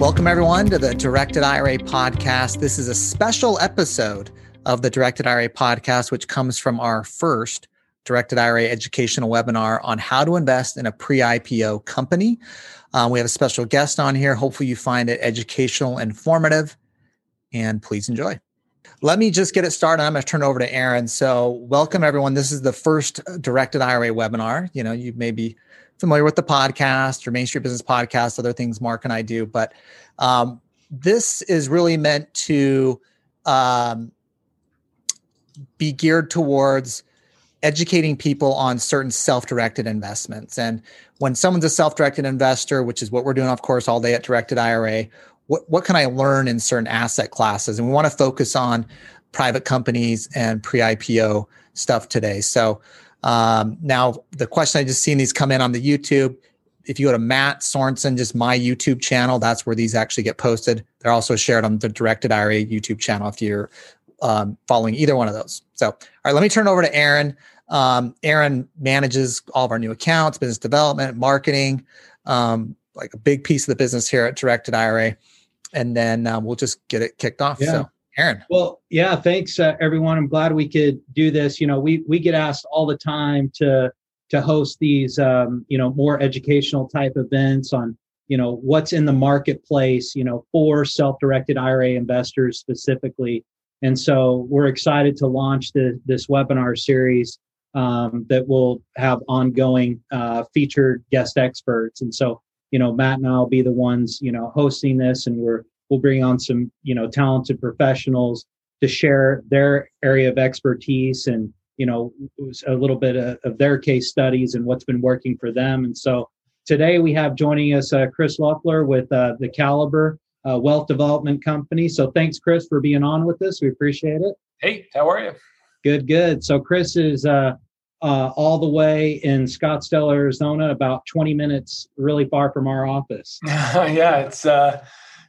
Welcome, everyone, to the Directed IRA podcast. This is a special episode of the Directed IRA podcast, which comes from our first Directed IRA educational webinar on how to invest in a pre IPO company. Um, we have a special guest on here. Hopefully, you find it educational, informative, and please enjoy. Let me just get it started. I'm going to turn it over to Aaron. So, welcome everyone. This is the first directed IRA webinar. You know, you may be familiar with the podcast or Main Street Business Podcast, other things Mark and I do, but um, this is really meant to um, be geared towards educating people on certain self-directed investments. And when someone's a self-directed investor, which is what we're doing, of course, all day at Directed IRA, what, what can I learn in certain asset classes? And we want to focus on private companies and pre-IPO stuff today. So um, now the question I just seen these come in on the YouTube. If you go to Matt Sorensen, just my YouTube channel, that's where these actually get posted. They're also shared on the Directed IRA YouTube channel if you're um, following either one of those. So, all right, let me turn it over to Aaron. Um, Aaron manages all of our new accounts, business development, marketing, um, like a big piece of the business here at Directed IRA and then um, we'll just get it kicked off. Yeah. So, Aaron. Well, yeah, thanks uh, everyone. I'm glad we could do this. You know, we we get asked all the time to to host these um, you know more educational type events on you know what's in the marketplace you know for self-directed IRA investors specifically. And so we're excited to launch the, this webinar series um, that will have ongoing uh, featured guest experts. And so you know, Matt and I'll be the ones, you know, hosting this and we're, we'll bring on some, you know, talented professionals to share their area of expertise and, you know, a little bit of, of their case studies and what's been working for them. And so today we have joining us uh, Chris Loeffler with uh, the Caliber uh, Wealth Development Company. So thanks, Chris, for being on with us. We appreciate it. Hey, how are you? Good, good. So Chris is uh, uh, all the way in Scottsdale, Arizona, about 20 minutes, really far from our office. yeah, it's uh,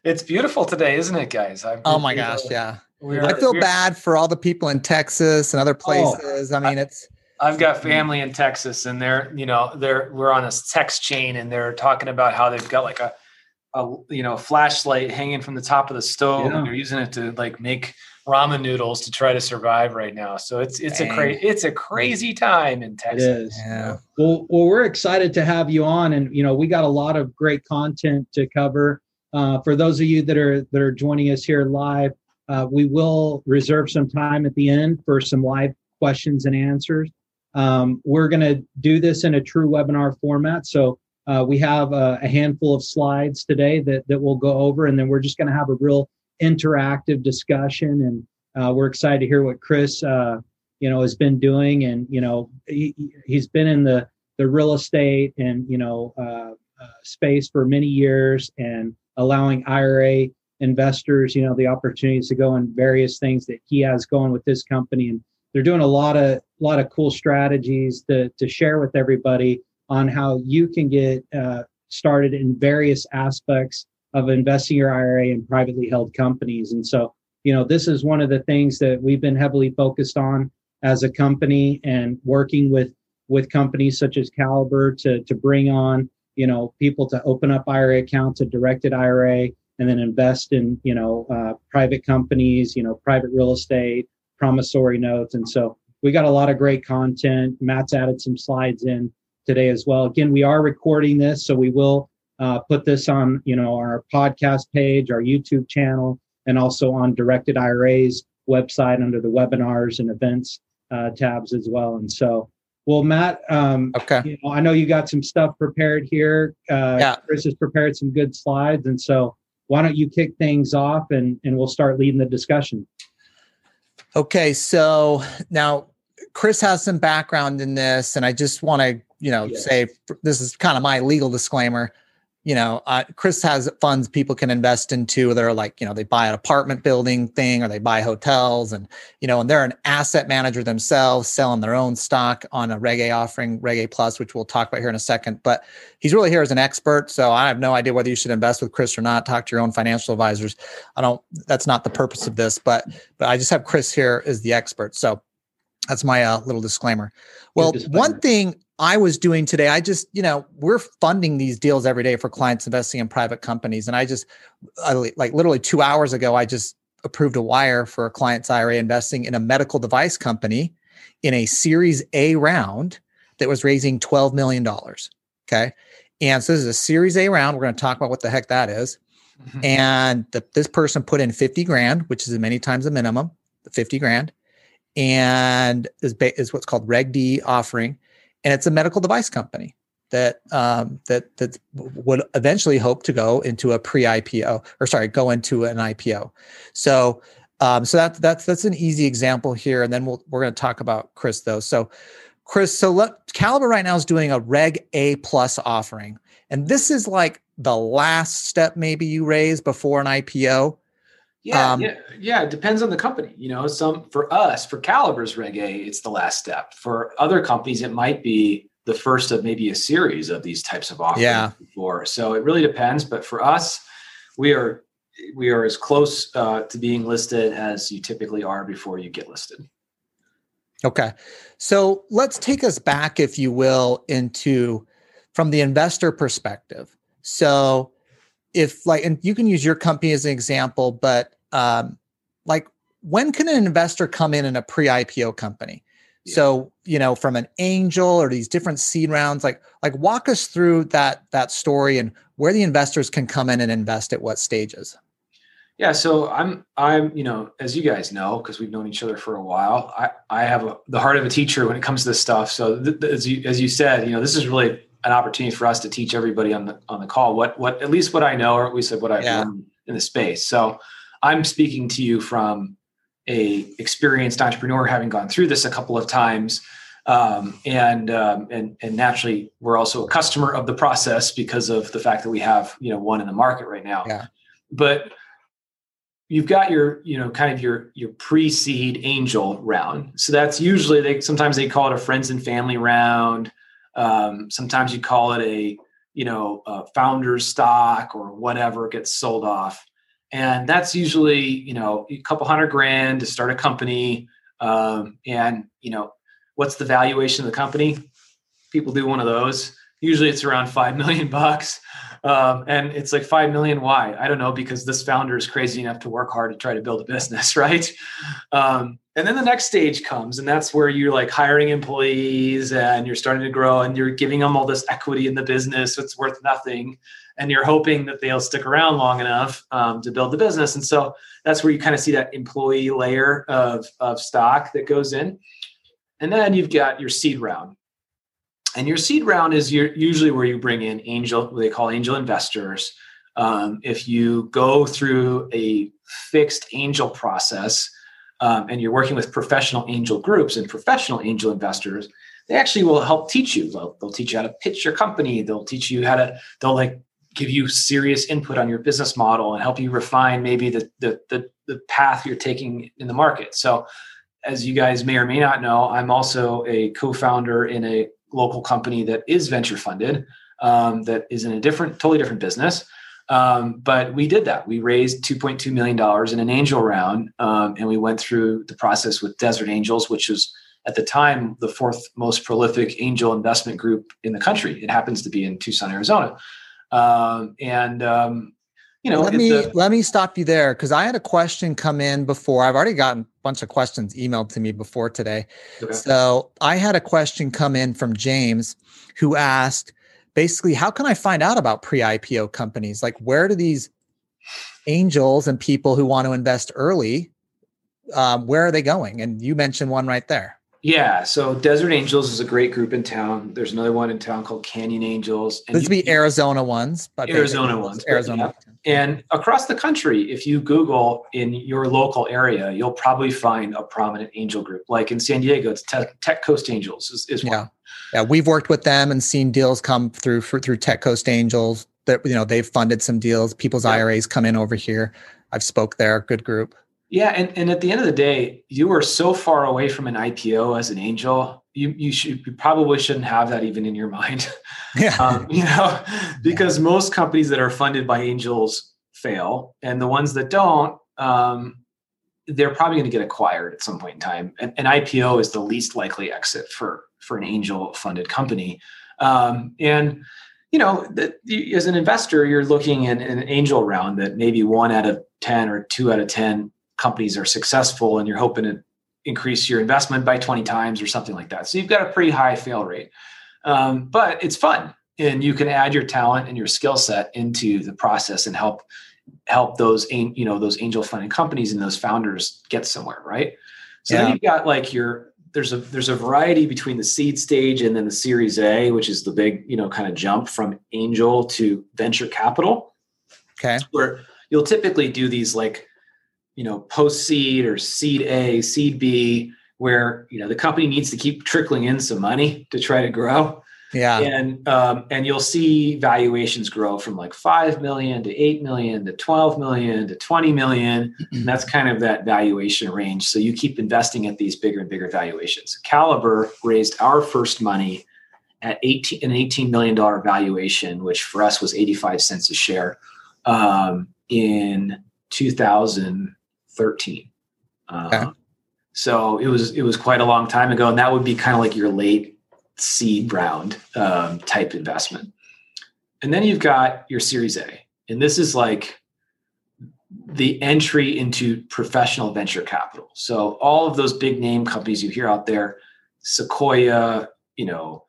it's beautiful today, isn't it, guys? I've oh my gosh, yeah. I feel bad for all the people in Texas and other oh, places. Oh, I mean, it's. I've got mm. family in Texas, and they're you know they're we're on a text chain, and they're talking about how they've got like a, a you know a flashlight hanging from the top of the stove, yeah. and they're using it to like make ramen noodles to try to survive right now. So it's it's Dang. a crazy it's a crazy time in Texas. It is. Yeah. Well, well, we're excited to have you on, and you know we got a lot of great content to cover. Uh, for those of you that are that are joining us here live, uh, we will reserve some time at the end for some live questions and answers. Um, we're going to do this in a true webinar format, so. Uh, we have a, a handful of slides today that, that we'll go over, and then we're just going to have a real interactive discussion. And uh, we're excited to hear what Chris, uh, you know, has been doing. And you know, he, has been in the the real estate and you know uh, space for many years, and allowing IRA investors, you know, the opportunities to go in various things that he has going with this company. And they're doing a lot of a lot of cool strategies to to share with everybody on how you can get uh, started in various aspects of investing your IRA in privately held companies. And so, you know, this is one of the things that we've been heavily focused on as a company and working with with companies such as Caliber to to bring on, you know, people to open up IRA accounts, a directed IRA, and then invest in, you know, uh, private companies, you know, private real estate, promissory notes. And so we got a lot of great content. Matt's added some slides in today as well. Again, we are recording this, so we will uh, put this on you know our podcast page, our YouTube channel, and also on Directed IRA's website under the webinars and events uh, tabs as well. And so, well, Matt, um, okay, you know, I know you got some stuff prepared here. Uh, yeah. Chris has prepared some good slides, and so why don't you kick things off and and we'll start leading the discussion. Okay, so now Chris has some background in this, and I just want to, you know, yes. say this is kind of my legal disclaimer you know, uh, Chris has funds people can invest into. They're like, you know, they buy an apartment building thing or they buy hotels and, you know, and they're an asset manager themselves, selling their own stock on a Reg A offering, Reg A Plus, which we'll talk about here in a second. But he's really here as an expert. So I have no idea whether you should invest with Chris or not. Talk to your own financial advisors. I don't, that's not the purpose of this, but, but I just have Chris here as the expert. So that's my uh, little disclaimer. Well, disclaimer. one thing I was doing today, I just, you know, we're funding these deals every day for clients investing in private companies. And I just, I, like literally two hours ago, I just approved a wire for a client's IRA investing in a medical device company in a Series A round that was raising $12 million. Okay. And so this is a Series A round. We're going to talk about what the heck that is. Mm-hmm. And the, this person put in 50 grand, which is many times the minimum, the 50 grand, and is, is what's called Reg D offering and it's a medical device company that um, that that would eventually hope to go into a pre-IPO or sorry, go into an IPO. So um, so that's that's that's an easy example here, and then we'll, we're going to talk about Chris though. So Chris, so let, Caliber right now is doing a Reg A plus offering, and this is like the last step maybe you raise before an IPO. Yeah, um, yeah, yeah. It depends on the company. You know, some for us, for Caliber's Reg A, it's the last step. For other companies, it might be the first of maybe a series of these types of offerings yeah. before. So it really depends. But for us, we are we are as close uh, to being listed as you typically are before you get listed. Okay, so let's take us back, if you will, into from the investor perspective. So if like and you can use your company as an example but um like when can an investor come in in a pre-ipo company? Yeah. so you know from an angel or these different seed rounds like like walk us through that that story and where the investors can come in and invest at what stages. Yeah so i'm i'm you know as you guys know because we've known each other for a while i i have a, the heart of a teacher when it comes to this stuff. So th- th- as you as you said you know this is really an opportunity for us to teach everybody on the on the call what what at least what I know or at least what I've yeah. learned in the space. So I'm speaking to you from a experienced entrepreneur, having gone through this a couple of times, um, and um, and and naturally we're also a customer of the process because of the fact that we have you know one in the market right now. Yeah. But you've got your you know kind of your your pre-seed angel round so that's usually they sometimes they call it a friends and family round um, sometimes you call it a you know a founder's stock or whatever gets sold off, and that's usually you know a couple hundred grand to start a company. Um, and you know what's the valuation of the company? People do one of those. Usually it's around five million bucks. Um, and it's like five million. Why? I don't know. Because this founder is crazy enough to work hard to try to build a business, right? Um, and then the next stage comes, and that's where you're like hiring employees and you're starting to grow and you're giving them all this equity in the business. It's worth nothing. And you're hoping that they'll stick around long enough um, to build the business. And so that's where you kind of see that employee layer of, of stock that goes in. And then you've got your seed round. And your seed round is your, usually where you bring in angel, what they call angel investors. Um, if you go through a fixed angel process, um, and you're working with professional angel groups and professional angel investors, they actually will help teach you. They'll, they'll teach you how to pitch your company. They'll teach you how to, they'll like give you serious input on your business model and help you refine maybe the, the, the, the path you're taking in the market. So as you guys may or may not know, I'm also a co-founder in a local company that is venture funded, um, that is in a different, totally different business. Um, but we did that. We raised $2.2 million in an angel round, um, and we went through the process with Desert Angels, which was at the time the fourth most prolific angel investment group in the country. It happens to be in Tucson, Arizona. Um, and um, you know, let me a, let me stop you there because I had a question come in before. I've already gotten a bunch of questions emailed to me before today. Okay. So I had a question come in from James who asked basically how can I find out about pre-IPO companies? Like where do these angels and people who want to invest early, um, where are they going? And you mentioned one right there. Yeah, so Desert Angels is a great group in town. There's another one in town called Canyon Angels. And These be Arizona ones, but Arizona ones, Arizona. Yeah. And across the country, if you Google in your local area, you'll probably find a prominent angel group. Like in San Diego, it's Tech, Tech Coast Angels is, is one. Yeah, yeah, we've worked with them and seen deals come through for, through Tech Coast Angels. That you know they've funded some deals. People's yeah. IRAs come in over here. I've spoke there. Good group. Yeah, and, and at the end of the day, you are so far away from an IPO as an angel. You you should you probably shouldn't have that even in your mind. Yeah. um, you know, because most companies that are funded by angels fail, and the ones that don't, um, they're probably going to get acquired at some point in time. And an IPO is the least likely exit for for an angel funded company. Um, and you know, that as an investor, you're looking in, in an angel round that maybe one out of 10 or two out of 10 companies are successful and you're hoping to increase your investment by 20 times or something like that. So you've got a pretty high fail rate. Um, but it's fun and you can add your talent and your skill set into the process and help help those you know those angel funding companies and those founders get somewhere right so yeah. then you've got like your there's a there's a variety between the seed stage and then the series a which is the big you know kind of jump from angel to venture capital okay where you'll typically do these like you know post seed or seed a seed b where you know the company needs to keep trickling in some money to try to grow yeah. And um, and you'll see valuations grow from like five million to eight million to twelve million to twenty million. and that's kind of that valuation range. So you keep investing at these bigger and bigger valuations. Caliber raised our first money at 18 an $18 million valuation, which for us was 85 cents a share um, in 2013. Uh, okay. So it was it was quite a long time ago, and that would be kind of like your late seed round um, type investment. And then you've got your Series A. And this is like the entry into professional venture capital. So all of those big name companies you hear out there, Sequoia, you know,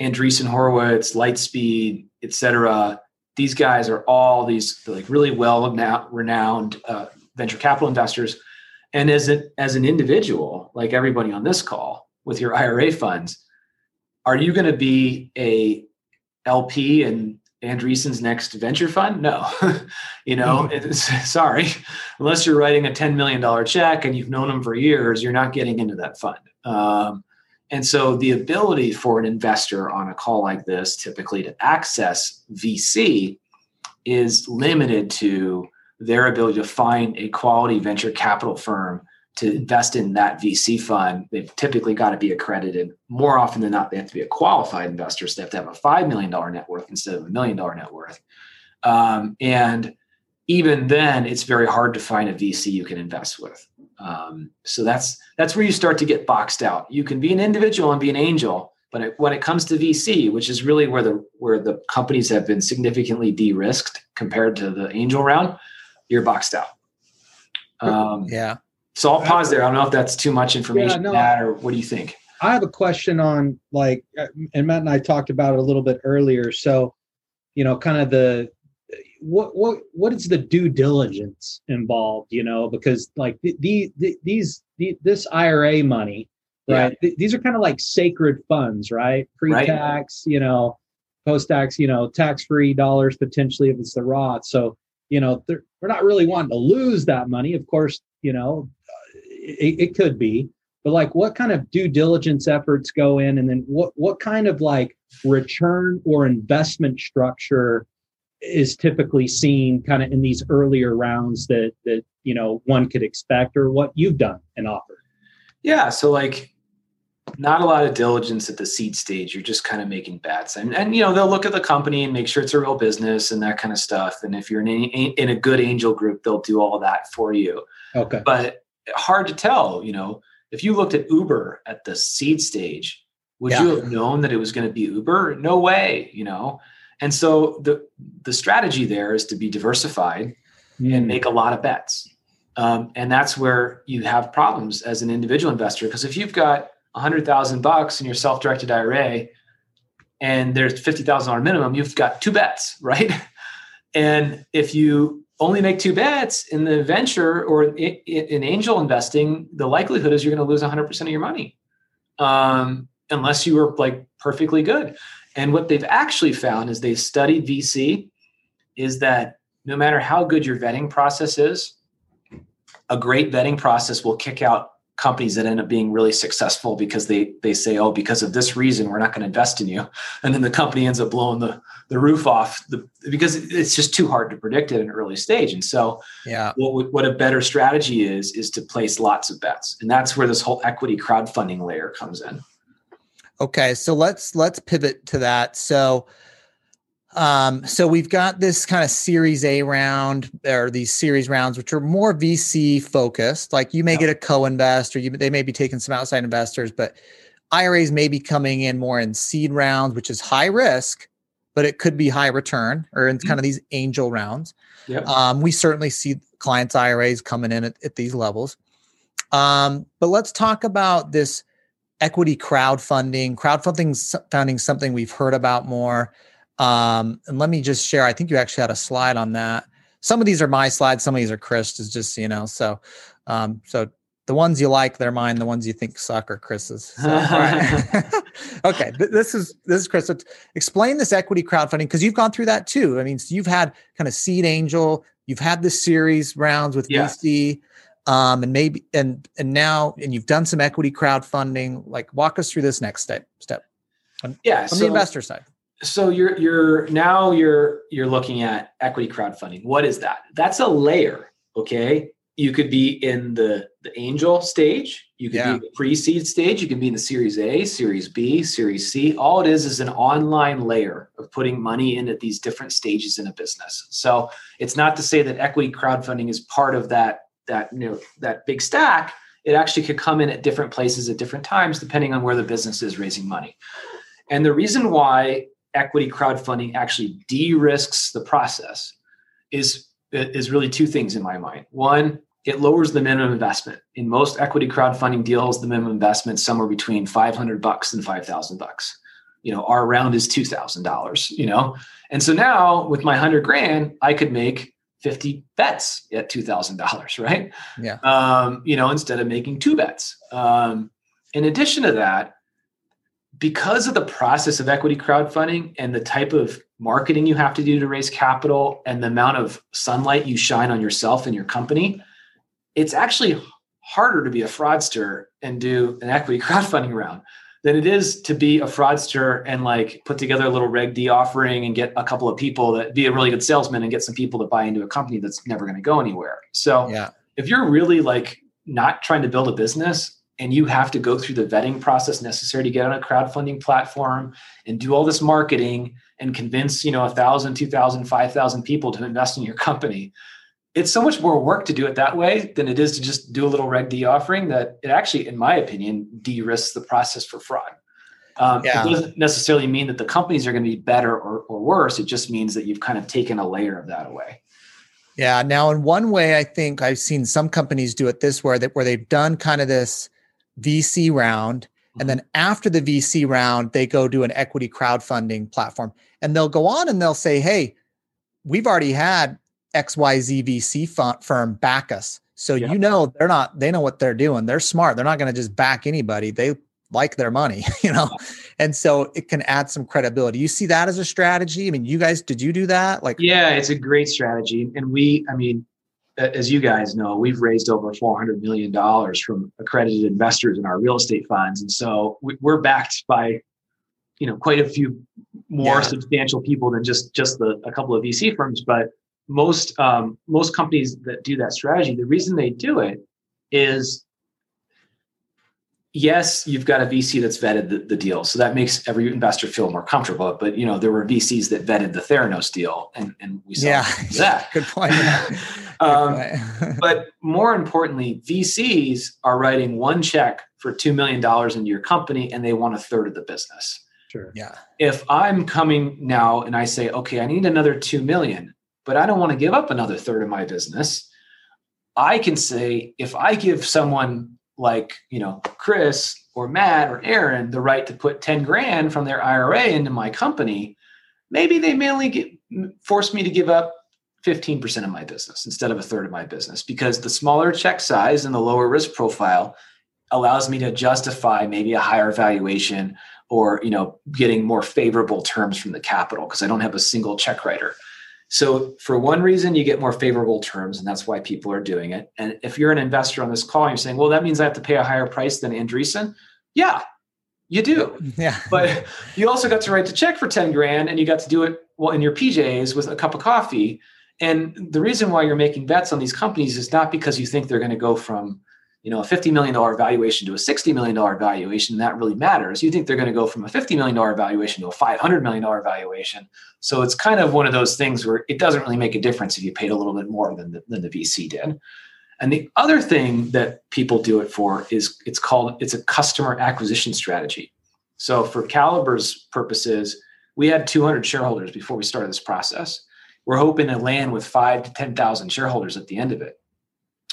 Andreessen Horowitz, Lightspeed, et cetera. These guys are all these like really well renowned uh, venture capital investors. And as, a, as an individual, like everybody on this call with your IRA funds, are you going to be a LP in Andreessen's next venture fund? No, you know, mm-hmm. sorry, unless you're writing a $10 million check and you've known them for years, you're not getting into that fund. Um, and so the ability for an investor on a call like this typically to access VC is limited to their ability to find a quality venture capital firm to invest in that VC fund, they've typically got to be accredited. More often than not, they have to be a qualified investor. So they have to have a $5 million net worth instead of a million dollar net worth. Um, and even then, it's very hard to find a VC you can invest with. Um, so that's that's where you start to get boxed out. You can be an individual and be an angel, but it, when it comes to VC, which is really where the where the companies have been significantly de-risked compared to the angel round, you're boxed out. Um, yeah. So I'll pause there. I don't know if that's too much information, yeah, no, Matt, or what do you think? I have a question on like, uh, and Matt and I talked about it a little bit earlier. So, you know, kind of the what what what is the due diligence involved? You know, because like the, the, the these the, this IRA money, right? Yeah. these are kind of like sacred funds, right? Pre-tax, right. you know, post-tax, you know, tax-free dollars potentially if it's the Roth. So, you know, we're not really wanting to lose that money. Of course, you know, it, it could be but like what kind of due diligence efforts go in and then what what kind of like return or investment structure is typically seen kind of in these earlier rounds that that you know one could expect or what you've done and offered yeah so like not a lot of diligence at the seed stage you're just kind of making bets and and you know they'll look at the company and make sure it's a real business and that kind of stuff and if you're in a, in a good angel group they'll do all that for you okay but hard to tell. You know, if you looked at Uber at the seed stage, would yeah. you have known that it was going to be Uber? No way. You know, and so the the strategy there is to be diversified mm. and make a lot of bets. Um, and that's where you have problems as an individual investor because if you've got hundred thousand bucks in your self-directed IRA and there's fifty thousand dollar minimum, you've got two bets, right? And if you only make two bets in the venture or in angel investing, the likelihood is you're going to lose 100% of your money um, unless you were like perfectly good. And what they've actually found is they've studied VC is that no matter how good your vetting process is, a great vetting process will kick out companies that end up being really successful because they they say oh because of this reason we're not going to invest in you. And then the company ends up blowing the the roof off the because it's just too hard to predict at an early stage. And so yeah. what what a better strategy is is to place lots of bets. And that's where this whole equity crowdfunding layer comes in. Okay so let's let's pivot to that. So um, so we've got this kind of series A round or these series rounds, which are more VC focused. Like you may yeah. get a co-invest or you, they may be taking some outside investors, but IRAs may be coming in more in seed rounds, which is high risk, but it could be high return or in mm-hmm. kind of these angel rounds. Yep. Um, we certainly see clients' IRAs coming in at, at these levels. Um, but let's talk about this equity crowdfunding. Crowdfunding funding something we've heard about more. Um, and let me just share. I think you actually had a slide on that. Some of these are my slides. Some of these are Chris's. Is just you know. So, um, so the ones you like, they're mine. The ones you think suck are Chris's. So, okay, this is this is Chris. So explain this equity crowdfunding because you've gone through that too. I mean, so you've had kind of seed angel. You've had the series rounds with yeah. VC um, and maybe and and now and you've done some equity crowdfunding like walk us through this next step step on, yeah on so, the investor side so you're you're now you're you're looking at equity crowdfunding. What is that? That's a layer okay? You could be in the the angel stage. You could yeah. be in the pre-seed stage. You can be in the series a series b series c. All it is is an online layer of putting money in at these different stages in a business. So it's not to say that equity crowdfunding is part of that that you know that big stack. It actually could come in at different places at different times depending on where the business is raising money. And the reason why equity crowdfunding actually de-risks the process is is really two things in my mind one it lowers the minimum investment in most equity crowdfunding deals the minimum investment somewhere between 500 bucks and 5000 bucks you know our round is $2000 you know and so now with my 100 grand i could make 50 bets at $2,000, right? Yeah. Um, you know, instead of making two bets. Um, in addition to that, because of the process of equity crowdfunding and the type of marketing you have to do to raise capital and the amount of sunlight you shine on yourself and your company, it's actually harder to be a fraudster and do an equity crowdfunding round than it is to be a fraudster and like put together a little reg d offering and get a couple of people that be a really good salesman and get some people to buy into a company that's never going to go anywhere. So yeah. if you're really like not trying to build a business and you have to go through the vetting process necessary to get on a crowdfunding platform and do all this marketing and convince you know a thousand two thousand five thousand people to invest in your company it's so much more work to do it that way than it is to just do a little Reg D offering that it actually, in my opinion, de risks the process for fraud. Um, yeah. It doesn't necessarily mean that the companies are going to be better or, or worse. It just means that you've kind of taken a layer of that away. Yeah. Now, in one way, I think I've seen some companies do it this way that where they've done kind of this VC round, and then mm-hmm. after the VC round, they go do an equity crowdfunding platform, and they'll go on and they'll say, "Hey, we've already had XYZ VC firm back us. So yep. you know they're not they know what they're doing. They're smart. They're not going to just back anybody. They like their money, you know. And so it can add some credibility. You see that as a strategy? I mean, you guys did you do that? Like Yeah, it's a great strategy. And we I mean as you guys know, we've raised over $400 million from accredited investors in our real estate funds. And so we're backed by, you know, quite a few more yeah. substantial people than just, just the, a couple of VC firms. But most um, most companies that do that strategy, the reason they do it is yes, you've got a VC that's vetted the, the, deal, so that makes every investor feel more comfortable. But you know, there were VCs that vetted the Theranos deal, and and we saw yeah. that. Good point. um, but more importantly, VCs are writing one check for two million dollars into your company, and they want a third of the business. Sure. Yeah. If I'm coming now and I say, okay, I need another two million, but I don't want to give up another third of my business. I can say if I give someone like, you know, Chris or Matt or Aaron the right to put 10 grand from their IRA into my company, maybe they may only get force me to give up 15% of my business instead of a third of my business because the smaller check size and the lower risk profile allows me to justify maybe a higher valuation or you know getting more favorable terms from the capital because I don't have a single check writer. So, for one reason, you get more favorable terms, and that's why people are doing it. And if you're an investor on this call, and you're saying, well, that means I have to pay a higher price than Andreessen. Yeah, you do. Yeah. but you also got to write the check for 10 grand and you got to do it well in your PJs with a cup of coffee. And the reason why you're making bets on these companies is not because you think they're going to go from you know a $50 million valuation to a $60 million valuation that really matters you think they're going to go from a $50 million valuation to a $500 million valuation so it's kind of one of those things where it doesn't really make a difference if you paid a little bit more than the, than the vc did And the other thing that people do it for is it's called it's a customer acquisition strategy. So for Caliber's purposes, we had 200 shareholders before we started this process. We're hoping to land with five to 10,000 shareholders at the end of it.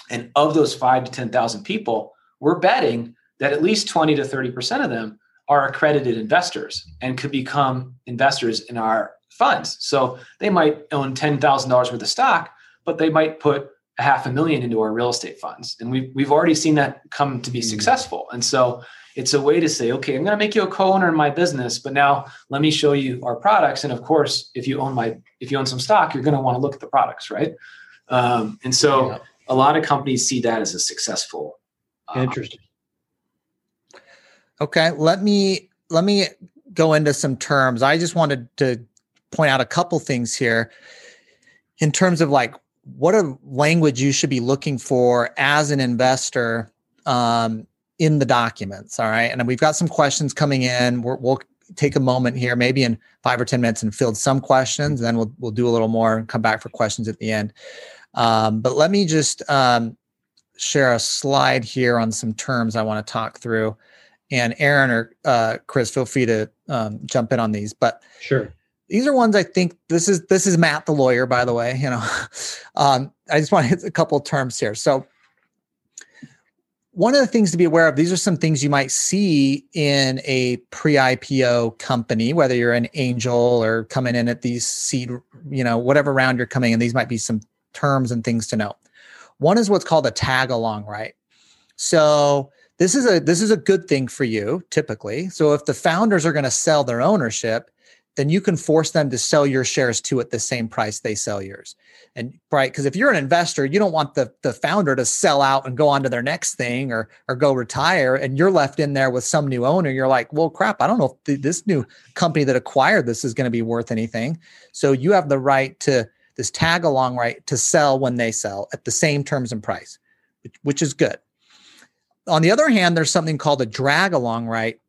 And of those five to 10,000 people, we're betting that at least 20 to 30% of them are accredited investors and could become investors in our funds. So they might own $10,000 worth of stock, but they might put a half a million into our real estate funds. And we've, we've already seen that come to be mm. successful. And so it's a way to say, okay, I'm going to make you a co-owner in my business, but now let me show you our products. And of course, if you own my, if you own some stock, you're going to want to look at the products, right? Um, and so yeah. a lot of companies see that as a successful. Um, Interesting. Okay, let me let me go into some terms. I just wanted to point out a couple things here in terms of like what a language you should be looking for as an investor um, in the documents. All right. And we've got some questions coming in. we will take a moment here, maybe in five or 10 minutes and field some questions. Then we'll, we'll do a little more and come back for questions at the end. Um, but let me just um, share a slide here on some terms I want to talk through. And Aaron or uh, Chris, feel free to um, jump in on these. But sure these are ones I think this is this is Matt the lawyer, by the way. You know, um, I just want to hit a couple terms here. So one of the things to be aware of these are some things you might see in a pre-ipo company whether you're an angel or coming in at these seed you know whatever round you're coming in these might be some terms and things to know. One is what's called a tag along right? So this is a this is a good thing for you typically. So if the founders are going to sell their ownership then you can force them to sell your shares to at the same price they sell yours. And right, because if you're an investor, you don't want the the founder to sell out and go on to their next thing or or go retire, and you're left in there with some new owner. You're like, well, crap, I don't know if this new company that acquired this is going to be worth anything. So you have the right to this tag along right to sell when they sell at the same terms and price, which, which is good. On the other hand, there's something called a drag along right,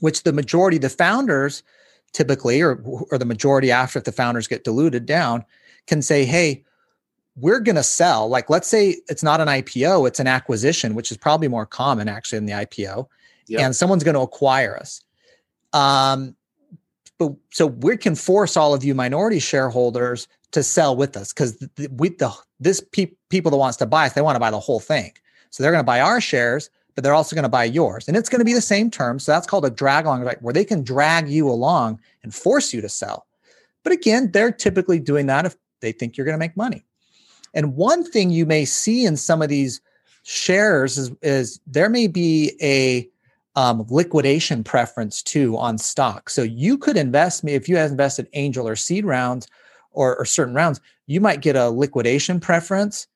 which the majority, the founders typically, or, or the majority after if the founders get diluted down, can say, hey, we're going to sell. Like, let's say it's not an IPO, it's an acquisition, which is probably more common actually in the IPO. Yep. And someone's going to acquire us. Um, but so we can force all of you minority shareholders to sell with us because we the this pe- people that wants to buy us they want to buy the whole thing so they're going to buy our shares but they're also going to buy yours. And it's going to be the same term. So that's called a drag along, right? Where they can drag you along and force you to sell. But again, they're typically doing that if they think you're going to make money. And one thing you may see in some of these shares is, is there may be a um, liquidation preference too on stock. So you could invest me if you have invested angel or seed rounds or, or certain rounds, you might get a liquidation preference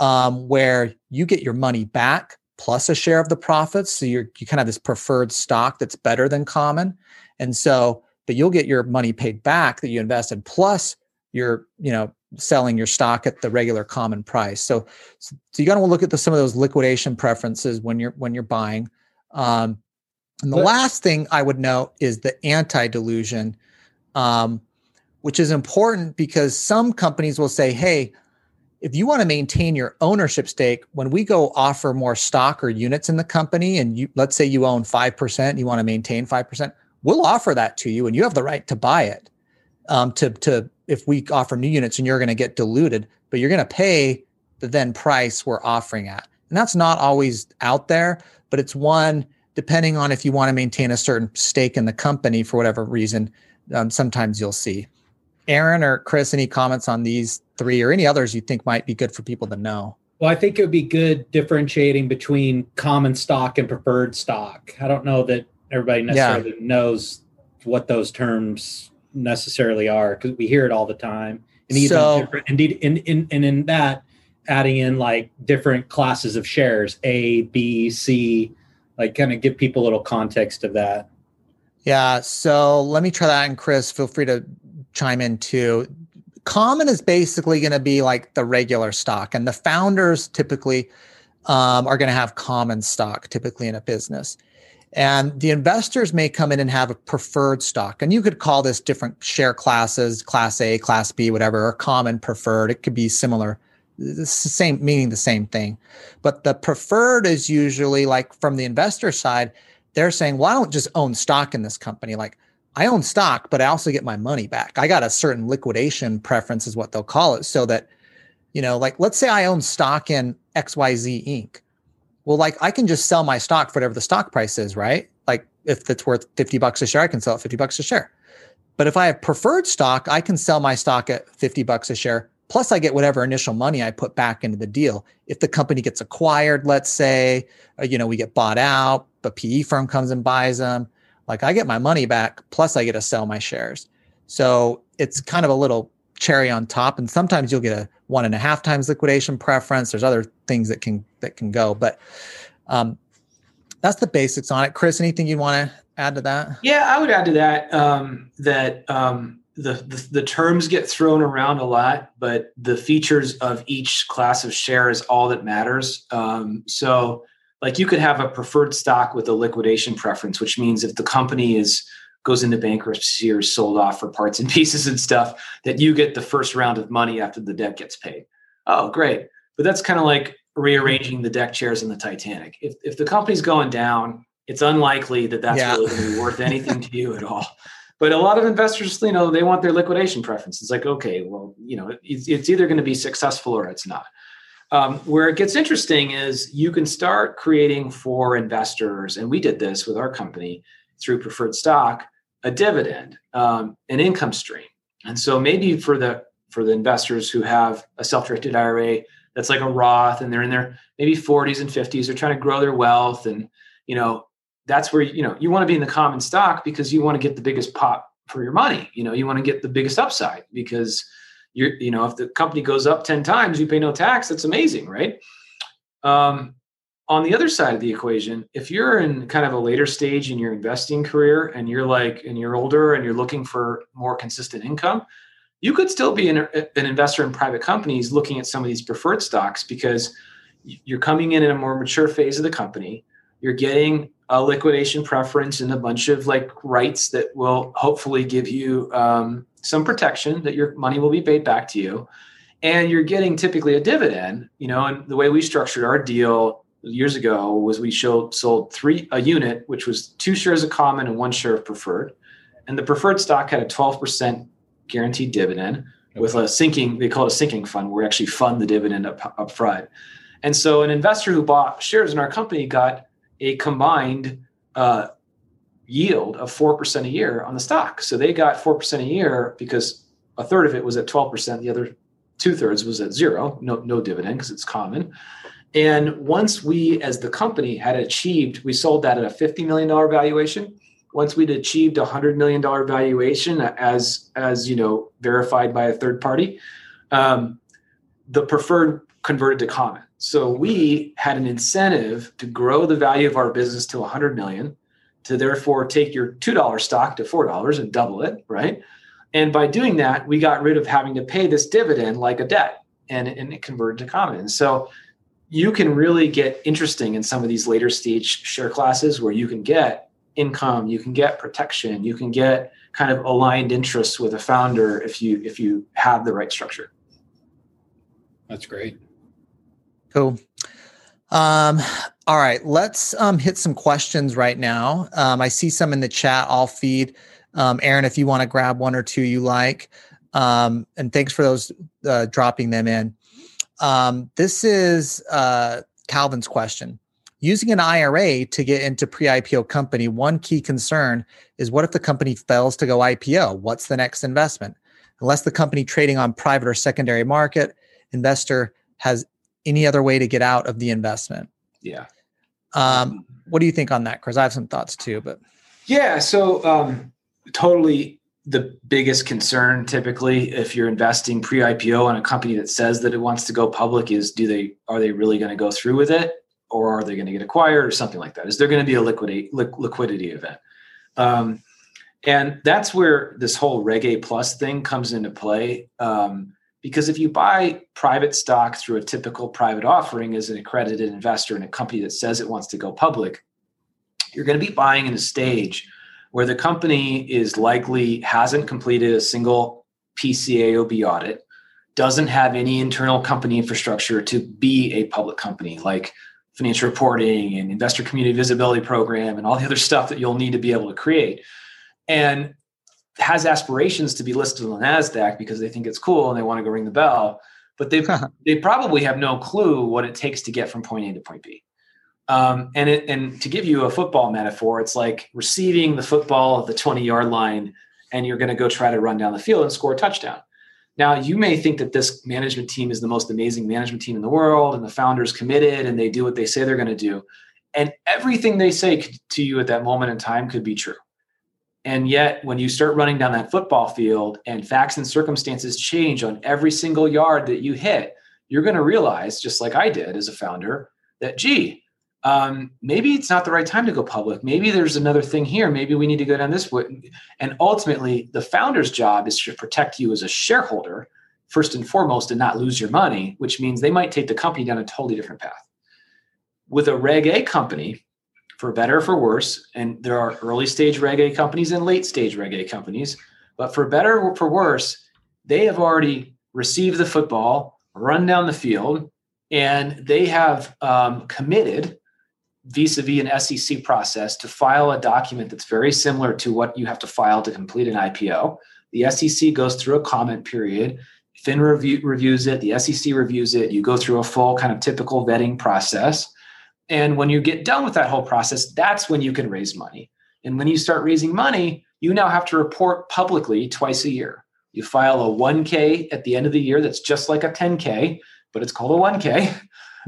um, where you get your money back plus a share of the profits. So you're you kind of have this preferred stock that's better than common. And so, but you'll get your money paid back that you invested plus you're, you know, selling your stock at the regular common price. So, so, you got to look at the, some of those liquidation preferences when you're when you're buying. Um, and the but, last thing I would note is the anti-dilution, um, which is important because some companies will say, "Hey, if you want to maintain your ownership stake, when we go offer more stock or units in the company, and you let's say you own five percent, you want to maintain five percent, we'll offer that to you, and you have the right to buy it. Um, to to if we offer new units and you're going to get diluted, but you're going to pay the then price we're offering at, and that's not always out there, but it's one depending on if you want to maintain a certain stake in the company for whatever reason. Um, sometimes you'll see. Aaron or Chris, any comments on these three or any others you think might be good for people to know? Well, I think it would be good differentiating between common stock and preferred stock. I don't know that everybody necessarily yeah. knows what those terms necessarily are because we hear it all the time. And even so, different, indeed, in, in, and in that, adding in like different classes of shares, A, B, C, like kind of give people a little context of that. Yeah. So let me try that. And Chris, feel free to chime in too. Common is basically going to be like the regular stock, and the founders typically um, are going to have common stock, typically in a business. And the investors may come in and have a preferred stock. And you could call this different share classes, class A, class B, whatever, or common preferred. It could be similar the same meaning the same thing. But the preferred is usually like from the investor side, they're saying, well, I don't just own stock in this company. Like I own stock, but I also get my money back. I got a certain liquidation preference, is what they'll call it. So that, you know, like let's say I own stock in XYZ Inc. Well, like I can just sell my stock for whatever the stock price is, right? Like if it's worth 50 bucks a share, I can sell it 50 bucks a share. But if I have preferred stock, I can sell my stock at 50 bucks a share. Plus, I get whatever initial money I put back into the deal. If the company gets acquired, let's say, uh, you know, we get bought out, a PE firm comes and buys them, like I get my money back. Plus, I get to sell my shares. So it's kind of a little cherry on top. And sometimes you'll get a one and a half times liquidation preference. There's other things that can that can go, but um, that's the basics on it. Chris, anything you want to add to that? Yeah, I would add to that um, that um, the, the, the terms get thrown around a lot, but the features of each class of share is all that matters. Um, so, like you could have a preferred stock with a liquidation preference, which means if the company is goes into bankruptcy or sold off for parts and pieces and stuff, that you get the first round of money after the debt gets paid. Oh, great! But that's kind of like rearranging the deck chairs in the Titanic. If if the company's going down, it's unlikely that that's yeah. really going to be worth anything to you at all. But a lot of investors, you know, they want their liquidation preference. It's like, okay, well, you know, it's, it's either going to be successful or it's not. Um, where it gets interesting is you can start creating for investors, and we did this with our company through preferred stock, a dividend, um, an income stream. And so maybe for the for the investors who have a self-directed IRA that's like a Roth and they're in their maybe 40s and 50s, they're trying to grow their wealth and you know that's where you know you want to be in the common stock because you want to get the biggest pop for your money. You know, you want to get the biggest upside because you're you know if the company goes up 10 times you pay no tax that's amazing right? Um, on the other side of the equation if you're in kind of a later stage in your investing career and you're like and you're older and you're looking for more consistent income you could still be an, an investor in private companies looking at some of these preferred stocks because you're coming in in a more mature phase of the company. You're getting a liquidation preference and a bunch of like rights that will hopefully give you um, some protection that your money will be paid back to you. And you're getting typically a dividend you know and the way we structured our deal years ago was we showed, sold three a unit which was two shares of common and one share of preferred. And the preferred stock had a 12% guaranteed dividend okay. with a sinking they call it a sinking fund where we actually fund the dividend up, up front. And so an investor who bought shares in our company got a combined uh, yield of 4% a year on the stock. So they got 4% a year because a third of it was at 12%, the other two thirds was at zero, no, no dividend because it's common. And once we, as the company, had achieved, we sold that at a $50 million valuation. Once we'd achieved a $100 million valuation, as, as you know, verified by a third party, um, the preferred converted to common. So we had an incentive to grow the value of our business to 100 million, to therefore take your $2 stock to $4 and double it, right? And by doing that, we got rid of having to pay this dividend like a debt and, and it converted to common. And so you can really get interesting in some of these later stage share classes where you can get income, you can get protection, you can get kind of aligned interests with a founder if you if you have the right structure. That's great. Cool. Um, all right, let's um, hit some questions right now. Um, I see some in the chat. I'll feed um, Aaron if you want to grab one or two you like. Um, and thanks for those uh, dropping them in. Um, this is uh, Calvin's question. Using an IRA to get into pre-IPO company, one key concern is what if the company fails to go IPO? What's the next investment? Unless the company trading on private or secondary market, investor has any other way to get out of the investment. Yeah. Um, what do you think on that, Chris? I have some thoughts too, but yeah. So um, totally the biggest concern typically if you're investing pre-IPO on a company that says that it wants to go public is do they are they really going to go through with it or are they going to get acquired or something like that? Is there going to be a liquidity liquidity event? Um, and that's where this whole Reg A Plus thing comes into play. Um, because if you buy private stock through a typical private offering as an accredited investor in a company that says it wants to go public, you're going to be buying in a stage where the company is likely hasn't completed a single PCAOB audit. doesn't have any internal company infrastructure to be a public company like financial reporting and investor community visibility program and all the other stuff that you'll need to be able to create and has aspirations to be listed on nasdaq because they think it's cool and they want to go ring the bell but they they probably have no clue what it takes to get from point a to point b um, and it, and to give you a football metaphor it's like receiving the football at the 20 yard line and you're going to go try to run down the field and score a touchdown now, you may think that this management team is the most amazing management team in the world and the founders committed and they do what they say they're going to do. And everything they say to you at that moment in time could be true. And yet, when you start running down that football field and facts and circumstances change on every single yard that you hit, you're going to realize, just like I did as a founder, that, gee, um, maybe it's not the right time to go public. Maybe there's another thing here. Maybe we need to go down this way. And ultimately, the founder's job is to protect you as a shareholder, first and foremost, and not lose your money, which means they might take the company down a totally different path. With a Reg A company, for better or for worse, and there are early stage Reg A companies and late stage Reg A companies, but for better or for worse, they have already received the football, run down the field, and they have um, committed vis-a-vis an SEC process to file a document that's very similar to what you have to file to complete an IPO. The SEC goes through a comment period. FINRA review, reviews it, the SEC reviews it. You go through a full kind of typical vetting process. And when you get done with that whole process, that's when you can raise money. And when you start raising money, you now have to report publicly twice a year. You file a 1K at the end of the year that's just like a 10K, but it's called a 1K.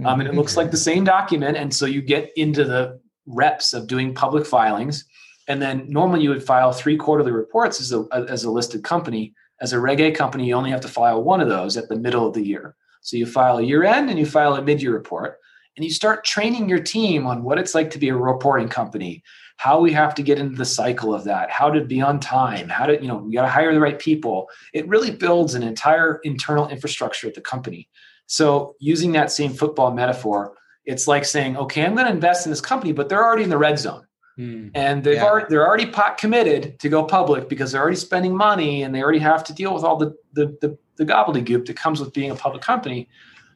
Um, and it looks like the same document. And so you get into the reps of doing public filings. And then normally you would file three quarterly reports as a, as a listed company. As a Reg A company, you only have to file one of those at the middle of the year. So you file a year end and you file a mid year report. And you start training your team on what it's like to be a reporting company, how we have to get into the cycle of that, how to be on time, how to, you know, we got to hire the right people. It really builds an entire internal infrastructure at the company. So, using that same football metaphor, it's like saying, okay, I'm going to invest in this company, but they're already in the red zone. Hmm. And they've yeah. already, they're already pot committed to go public because they're already spending money and they already have to deal with all the, the, the, the gobbledygook that comes with being a public company.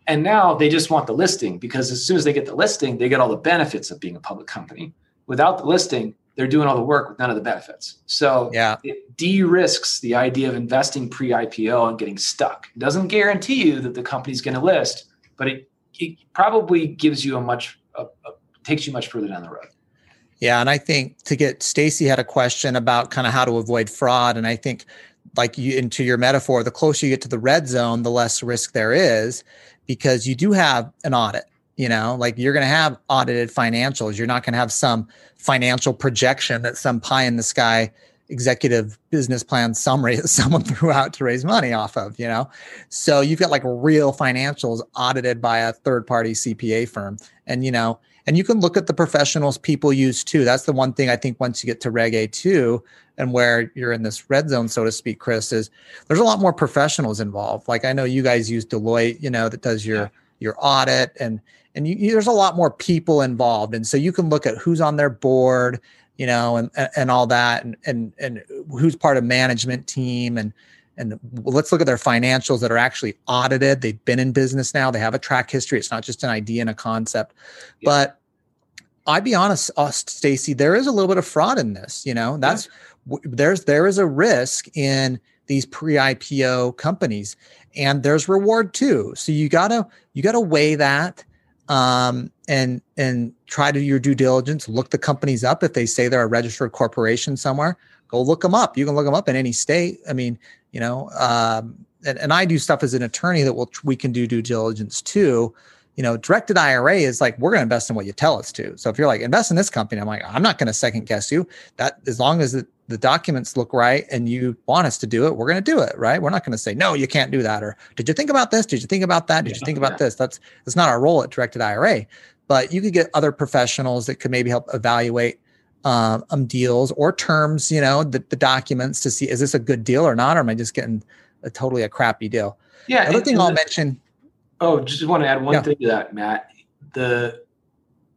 And now they just want the listing because as soon as they get the listing, they get all the benefits of being a public company. Without the listing, they're doing all the work with none of the benefits. So yeah. it de-risks the idea of investing pre-IPO and getting stuck. It doesn't guarantee you that the company's going to list, but it, it probably gives you a much a, a, takes you much further down the road. Yeah, and I think to get Stacy had a question about kind of how to avoid fraud, and I think like you into your metaphor, the closer you get to the red zone, the less risk there is because you do have an audit you know like you're going to have audited financials. You're not going to have some financial projection that some pie in the sky executive business plan summary that someone threw out to raise money off of you know? So you've got like real financials audited by a third party cpa firm. And you know and you can look at the professionals people use too. That's the one thing i think once you get to reg a 2 and where you're in this red zone so to speak chris is there's a lot more professionals involved. Like i know you guys use deloitte you know that does your yeah. your audit and and you, you, there's a lot more people involved. And so you can look at who's on their board you know and and all that and and, and who's part of management team and and let's look at their financials that are actually audited they've been in business now they have a track history it's not just an idea and a concept yeah. but i'd be honest uh, stacy there is a little bit of fraud in this you know that's yeah. there's there is a risk in these pre-ipo companies and there's reward too so you gotta you gotta weigh that um, and and try to do your due diligence. Look the companies up if they say they're a registered corporation somewhere. Go look them up. You can look them up in any state. I mean, you know, um, and, and I do stuff as an attorney that will we can do due diligence too. You know, directed IRA is like we're going to invest in what you tell us to. So if you're like invest in this company, I'm like I'm not going to second guess you. That as long as it, the documents look right and you want us to do it, we're going to do it, right? We're not going to say no, you can't do that, or did you think about this? Did you think about that? Did you think about this? That's that's not our role at directed IRA, but you could get other professionals that could maybe help evaluate um, um deals or terms, you know, the, the documents to see is this a good deal or not, or am I just getting a totally a crappy deal? Yeah. Another thing I'll the, mention. Oh, just want to add one yeah. thing to that, Matt. The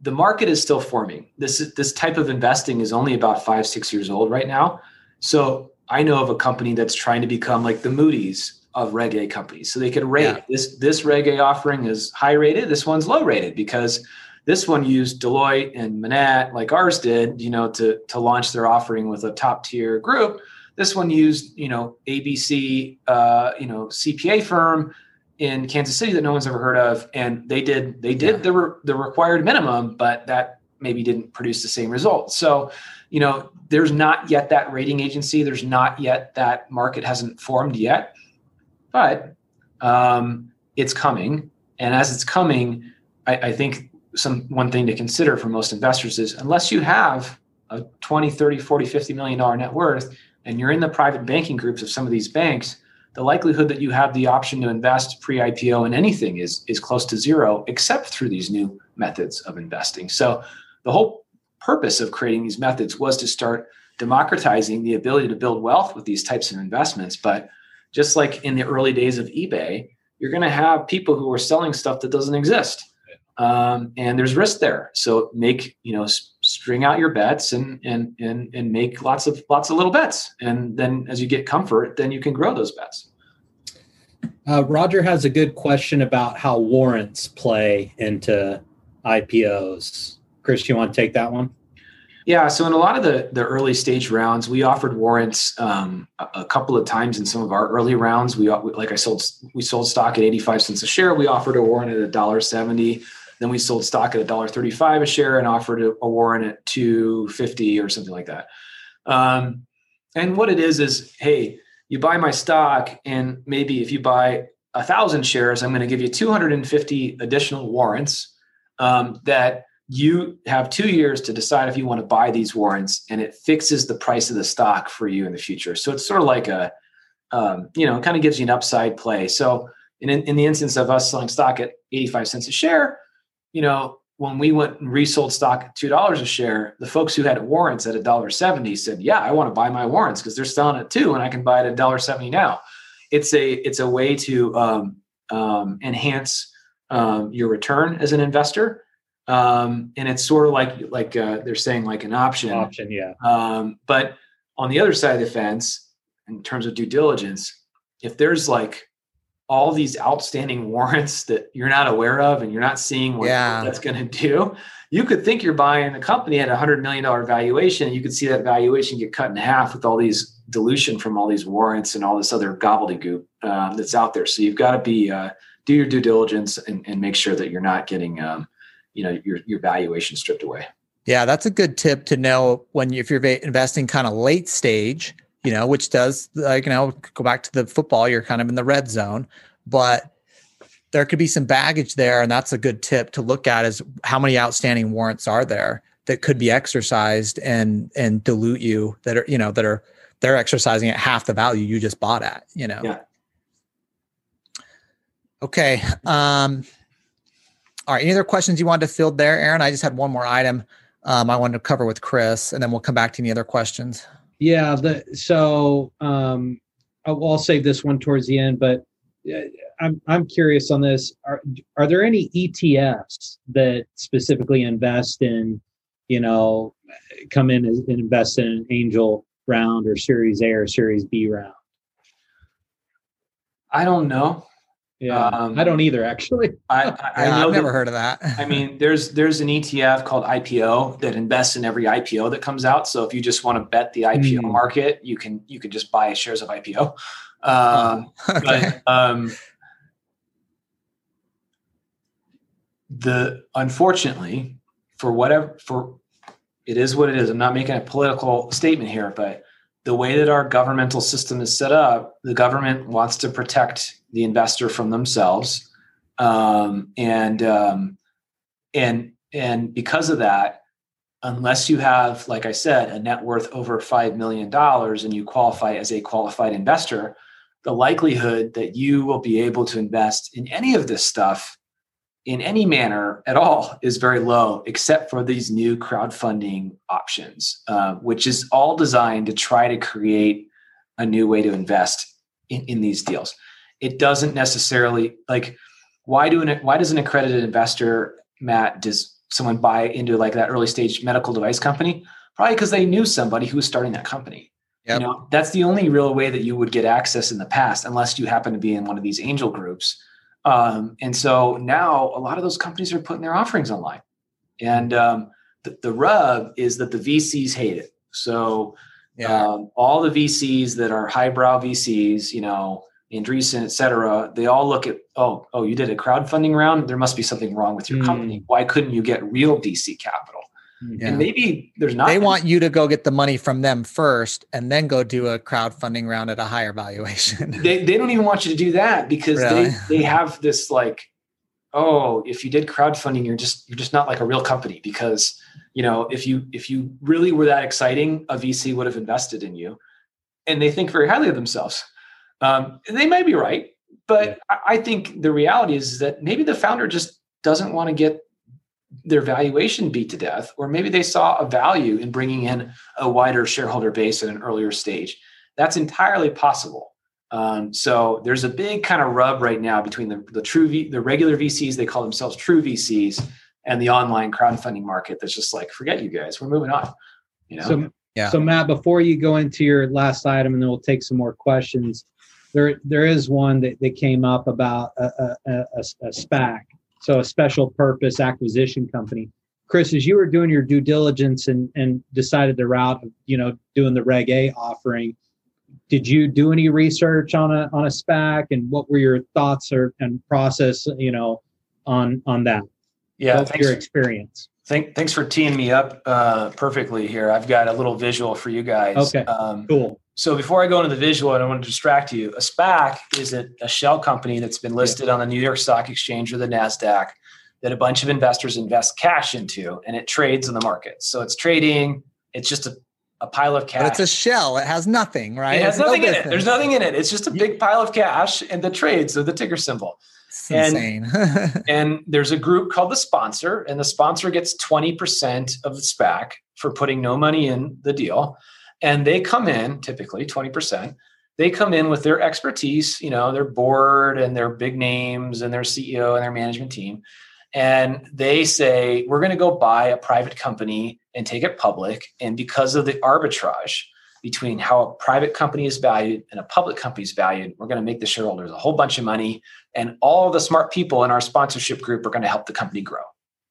the market is still forming. This this type of investing is only about five six years old right now. So I know of a company that's trying to become like the Moody's of Reg A companies. So they could rate yeah. this this Reg A offering is high rated, this one's low rated because this one used Deloitte and Manatt like ours did, you know, to to launch their offering with a top tier group. This one used, you know, ABC, uh, you know, CPA firm in Kansas City that no one's ever heard of, and they did they did yeah. the re- the required minimum, but that maybe didn't produce the same result. So, you know, there's not yet that rating agency. There's not yet that market hasn't formed yet, but um, it's coming. And as it's coming, I, I think some one thing to consider for most investors is unless you have a 20, 30, 40, 50 million dollar net worth and you're in the private banking groups of some of these banks, the likelihood that you have the option to invest pre-IPO in anything is is close to zero, except through these new methods of investing. So the whole purpose of creating these methods was to start democratizing the ability to build wealth with these types of investments. But just like in the early days of eBay, you're going to have people who are selling stuff that doesn't exist. Um, and there's risk there. So make, you know, string out your bets and, and, and, and make lots of, lots of little bets. And then as you get comfort, then you can grow those bets. Uh, Roger has a good question about how warrants play into IPOs. Chris, do you want to take that one? Yeah, so in a lot of the the early stage rounds, we offered warrants um, a, a, couple of times in some of our early rounds. We like I sold we sold stock at eighty five cents a share. We offered a warrant at a dollar seventy. Then we sold stock at a dollar thirty five a share and offered a, a warrant at two fifty or something like that. Um, and what it is is, hey, you buy my stock, and maybe if you buy a thousand shares, I'm going to give you two hundred and fifty additional warrants um, that you have two years to decide if you want to buy these warrants and it fixes the price of the stock for you in the future so it's sort of like a um, you know it kind of gives you an upside play so in, in the instance of us selling stock at 85 cents a share you know when we went and resold stock at two dollars a share the folks who had warrants at a dollar 70 said yeah i want to buy my warrants because they're selling at two and i can buy it at a dollar 70 now it's a it's a way to um, um, enhance um, your return as an investor um, and it's sort of like like uh, they're saying like an option. Option, yeah. Um, but on the other side of the fence, in terms of due diligence, if there's like all these outstanding warrants that you're not aware of and you're not seeing what yeah. that's going to do, you could think you're buying a company at a hundred million dollar valuation, and you could see that valuation get cut in half with all these dilution from all these warrants and all this other gobbledygook um, that's out there. So you've got to be uh, do your due diligence and, and, make sure that you're not getting um, you know your your valuation stripped away. Yeah, that's a good tip to know when you, if you're investing kind of late stage, you know, which does like you know go back to the football, you're kind of in the red zone, but there could be some baggage there, and that's a good tip to look at is how many outstanding warrants are there that could be exercised and and dilute you that are you know that are they're exercising at half the value you just bought at, you know. Yeah. Okay. Um, all right. Any other questions you wanted to field there, Aaron? I just had one more item um, I wanted to cover with Chris, and then we'll come back to any other questions. Yeah. The, so um, I'll, I'll save this one towards the end, but I'm I'm curious on this. Are are there any ETFs that specifically invest in, you know, come in and invest in an angel round or Series A or Series B round? I don't know. Yeah, um, I don't either. Actually, I, I, yeah, I've never heard of that. I mean, there's there's an ETF called IPO that invests in every IPO that comes out. So if you just want to bet the IPO mm. market, you can you can just buy shares of IPO. Um, okay. But um, the unfortunately, for whatever for it is what it is. I'm not making a political statement here, but the way that our governmental system is set up, the government wants to protect the investor from themselves, um, and um, and and because of that, unless you have, like I said, a net worth over five million dollars and you qualify as a qualified investor, the likelihood that you will be able to invest in any of this stuff in any manner at all is very low, except for these new crowdfunding options, uh, which is all designed to try to create a new way to invest in, in these deals. It doesn't necessarily like why do an, why does an accredited investor, Matt, does someone buy into like that early stage medical device company? Probably because they knew somebody who was starting that company. Yep. You know, that's the only real way that you would get access in the past, unless you happen to be in one of these angel groups. Um, and so now a lot of those companies are putting their offerings online. And um, the, the rub is that the VCs hate it. So yeah. um, all the VCs that are highbrow VCs, you know, Andreessen, et cetera, they all look at, oh, oh, you did a crowdfunding round. There must be something wrong with your mm. company. Why couldn't you get real VC capital? Yeah. And maybe there's not. They want you to go get the money from them first and then go do a crowdfunding round at a higher valuation. they, they don't even want you to do that because really? they, they have this like, oh, if you did crowdfunding, you're just you're just not like a real company because you know if you if you really were that exciting, a VC would have invested in you, and they think very highly of themselves. Um, they may be right, but yeah. I think the reality is that maybe the founder just doesn't want to get their valuation beat to death, or maybe they saw a value in bringing in a wider shareholder base at an earlier stage. That's entirely possible. Um, so there's a big kind of rub right now between the, the true v, the regular VCs, they call themselves true VCs, and the online crowdfunding market. That's just like, forget you guys, we're moving on. You know. So, yeah. So Matt, before you go into your last item, and then we'll take some more questions. There, there is one that, that came up about a, a, a, a SPAC so a special purpose acquisition company. Chris, as you were doing your due diligence and, and decided the route of, you know, doing the Reg A offering, did you do any research on a on a SPAC and what were your thoughts or and process, you know, on on that? Yeah, What's your experience. Thank, thanks for teeing me up uh, perfectly here. I've got a little visual for you guys. Okay, um, cool. So before I go into the visual, I don't want to distract you. A SPAC is a, a shell company that's been listed yeah. on the New York Stock Exchange or the NASDAQ that a bunch of investors invest cash into and it trades in the market. So it's trading, it's just a, a pile of cash. But it's a shell. It has nothing, right? It has it's nothing no in it. There's nothing in it. It's just a big pile of cash and the trades of the ticker symbol. It's and, insane. and there's a group called the sponsor, and the sponsor gets 20% of the SPAC for putting no money in the deal and they come in typically 20% they come in with their expertise you know their board and their big names and their ceo and their management team. And they say we're going to go buy a private company and take it public. And because of the arbitrage between how a private company is valued and a public company is valued we're going to make the shareholders a whole bunch of money and all the smart people in our sponsorship group are going to help the company grow.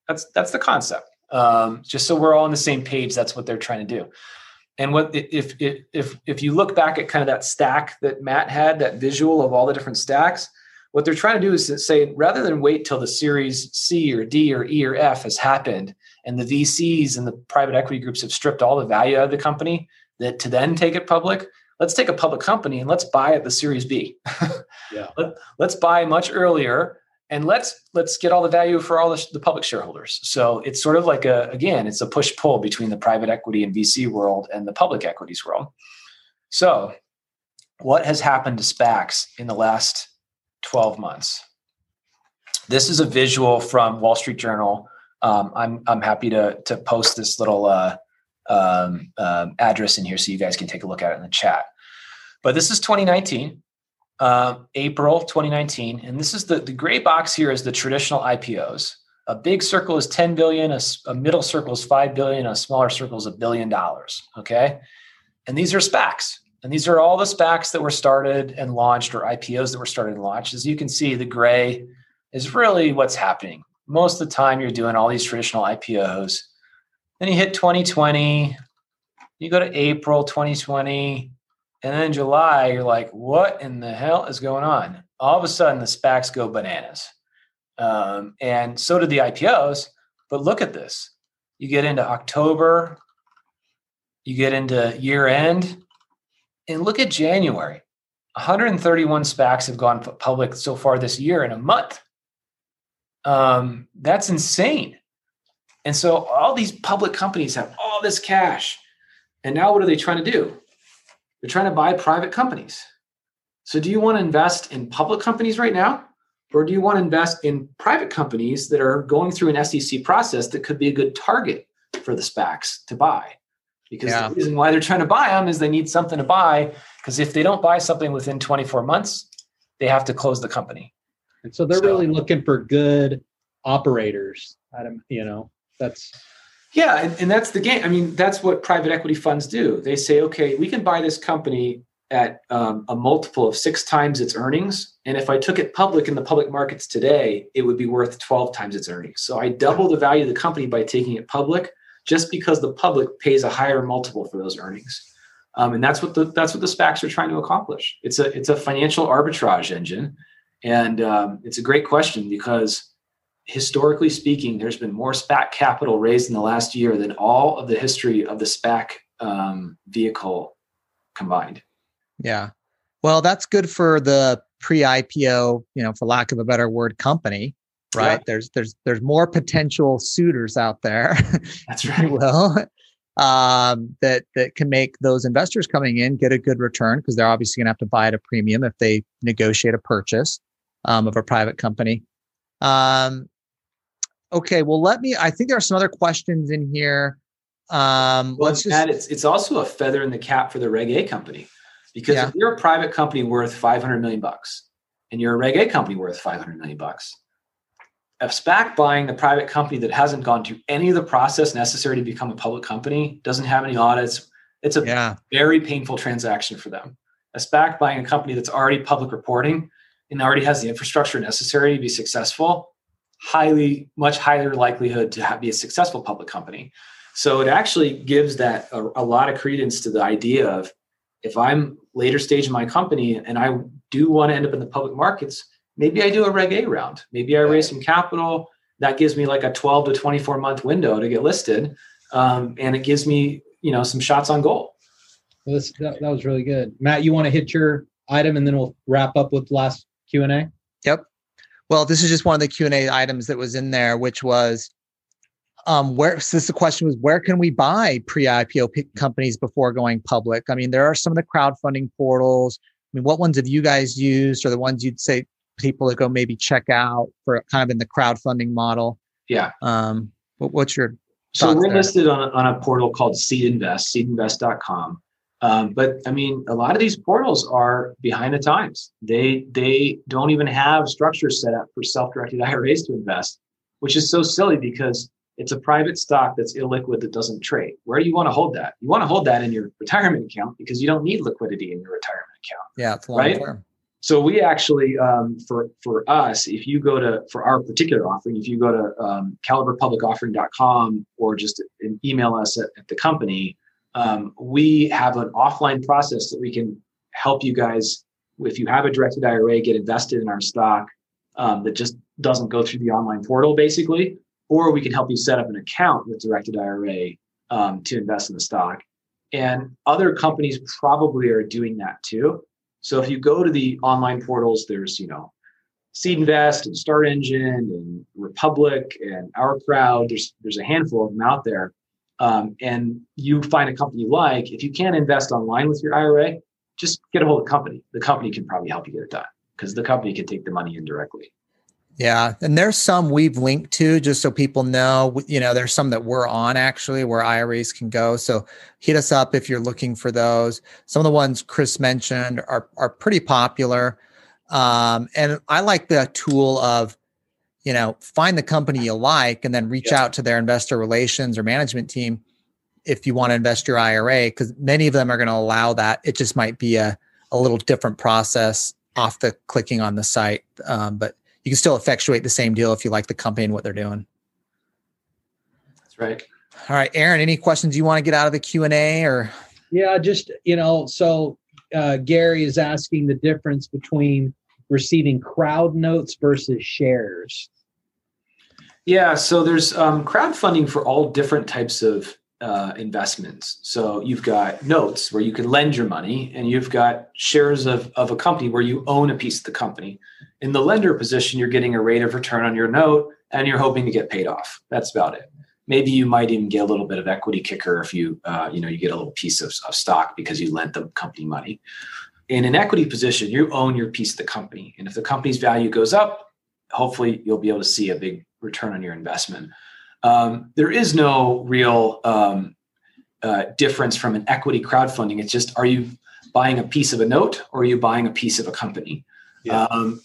That's that's the concept. Um, just so we're all on the same page that's what they're trying to do and what if if if you look back at kind of that stack that Matt had, that visual of all the different stacks, what they're trying to do is to say rather than wait till the series C or D or E or F has happened and the VCs and the private equity groups have stripped all the value out of the company, that to then take it public, let's take a public company and let's buy at the series B. yeah. Let, let's buy much earlier and let's let's get all the value for all the, the, public shareholders. So it's sort of like a again it's a push pull between the private equity and vc world and the public equities world. So what has happened to spacs in the last 12 months? This is a visual from wall street journal. Um, I'm, I'm happy to, to post this little uh, um, um, address in here so you guys can take a look at it in the chat. But this is 2019 uh, April 2019. And this is the, the gray box here is the traditional IPOs. A big circle is 10 billion, a, a middle circle is 5 billion, a smaller circle is a billion dollars. Okay. And these are SPACs. And these are all the SPACs that were started and launched or IPOs that were started and launched. As you can see, the gray is really what's happening. Most of the time, you're doing all these traditional IPOs. Then you hit 2020, you go to April 2020, and then in July, you're like, what in the hell is going on? All of a sudden, the SPACs go bananas. Um, and so did the IPOs. But look at this. You get into October, you get into year end, and look at January. 131 SPACs have gone public so far this year in a month. Um, that's insane. And so all these public companies have all this cash. And now what are they trying to do? They're trying to buy private companies. So, do you want to invest in public companies right now? Or do you want to invest in private companies that are going through an SEC process that could be a good target for the SPACs to buy? Because yeah. the reason why they're trying to buy them is they need something to buy. Because if they don't buy something within 24 months, they have to close the company. And so they're so, really looking for good operators. Adam, you know, that's Yeah, and, and that's the game. I mean, that's what private equity funds do. They say, okay, we can buy this company at um, a multiple of six times its earnings. And if I took it public in the public markets today, it would be worth 12 times its earnings. So I double the value of the company by taking it public just because the public pays a higher multiple for those earnings. Um, and that's what the that's what the SPACs are trying to accomplish. It's a it's a financial arbitrage engine, and um, it's a great question because historically speaking, there's been more SPAC capital raised in the last year than all of the history of the SPAC um, vehicle combined. Yeah, well, that's good for the pre-IPO, you know, for lack of a better word, company right? Yeah. There's there's there's more potential suitors out there. That's right. well, um, that that can make those investors coming in get a good return because they're obviously going to have to buy at a premium if they negotiate a purchase um, of a private company. Um, okay, well, let me. I think there are some other questions in here. Um, well, let's just, Matt, it's it's also a feather in the cap for the Reg A company because yeah. if you're a private company worth 500 million bucks and you're a Reg A company worth 500 million bucks, a SPAC buying the private company that hasn't gone through any of the process necessary to become a public company, doesn't have any audits, it's a yeah. very painful transaction for them. A SPAC buying a company that's already public reporting and already has the infrastructure necessary to be successful, highly, much higher likelihood to have, be a successful public company. So it actually gives that a, a lot of credence to the idea of if I'm later stage in my company and I do want to end up in the public markets, maybe I do a Reg A round. Maybe I raise some capital. That gives me like a 12 to 24 month window to get listed. Um, and it gives me, you know, some shots on goal. Well, this, that, that was really good. Matt, you want to hit your item and then we'll wrap up with last Q&A? Yep. Well, this is just one of the Q&A items that was in there, which was um, where so this the question was where can we buy pre-IPO p- companies before going public? I mean, there are some of the crowdfunding portals. I mean, what ones have you guys used or the ones you'd say people to go maybe check out for kind of in the crowdfunding model? Yeah. Um, what, what's your so we're there? listed on a, on a portal called Seed Invest, seedinvest.com. Um, but I mean, a lot of these portals are behind the times. They they don't even have structures set up for self-directed IRAs to invest, which is so silly because it's a private stock that's illiquid that doesn't trade. Where do you want to hold that? You want to hold that in your retirement account because you don't need liquidity in your retirement account. Yeah, it's long right? term. So we actually, um, for for us, if you go to for our particular offering, if you go to um, caliberpublicoffering.com or just email us at, at the company, um, we have an offline process that we can help you guys. If you have a directed IRA, get invested in our stock um, that just doesn't go through the online portal, basically, or we can help you set up an account with directed IRA um, to invest in the stock. And other companies probably are doing that too. So if you go to the online portals, there's, you know, Seed Invest and Start Engine and Republic and Our Crowd. There's there's a handful of them out there. Um, and you find a company you like, if you can't invest online with your IRA, just get a hold of the company. The company can probably help you get it done because the company can take the money in directly. Yeah, and there's some we've linked to just so people know. You know, there's some that we're on actually where IRAs can go. So hit us up if you're looking for those. Some of the ones Chris mentioned are are pretty popular, um, and I like the tool of, you know, find the company you like and then reach yeah. out to their investor relations or management team if you want to invest your IRA because many of them are going to allow that. It just might be a a little different process off the clicking on the site, um, but you can still effectuate the same deal if you like the company and what they're doing. That's right. All right, Aaron, any questions you want to get out of the Q&A or? Yeah, just, you know, so uh, Gary is asking the difference between receiving crowd notes versus shares. Yeah, so there's um, crowdfunding for all different types of uh, investments. So you've got notes where you can lend your money, and you've got shares of, of a company where you own a piece of the company. In the lender position, you're getting a rate of return on your note, and you're hoping to get paid off. That's about it. Maybe you might even get a little bit of equity kicker if you uh, you know you get a little piece of, of stock because you lent the company money. In an equity position, you own your piece of the company, and if the company's value goes up, hopefully you'll be able to see a big return on your investment um, there is no real um, uh, difference from an equity crowdfunding. It's just are you buying a piece of a note or are you buying a piece of a company? Yeah. Um,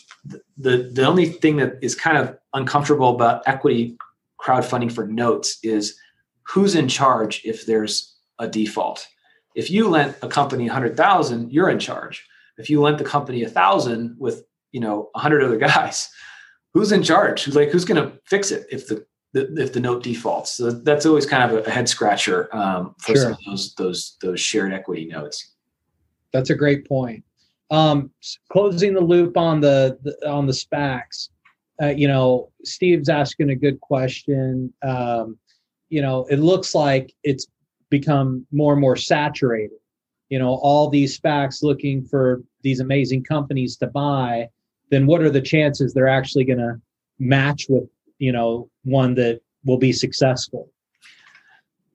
the the only thing that is kind of uncomfortable about equity crowdfunding for notes is who's in charge if there's a default. If you lent a company 100,000, you're in charge. If you lent the company a thousand with, you know, 100 other guys, who's in charge? Who's like, who's going to fix it if the, the, if the note defaults? So that's always kind of a head scratcher um, for sure. some of those those those shared equity notes. That's a great point. Um, closing the loop on the, the on the SPACs, uh, you know, Steve's asking a good question. Um, you know, it looks like it's become more and more saturated. You know, all these SPACs looking for these amazing companies to buy. Then what are the chances they're actually going to match with you know one that will be successful?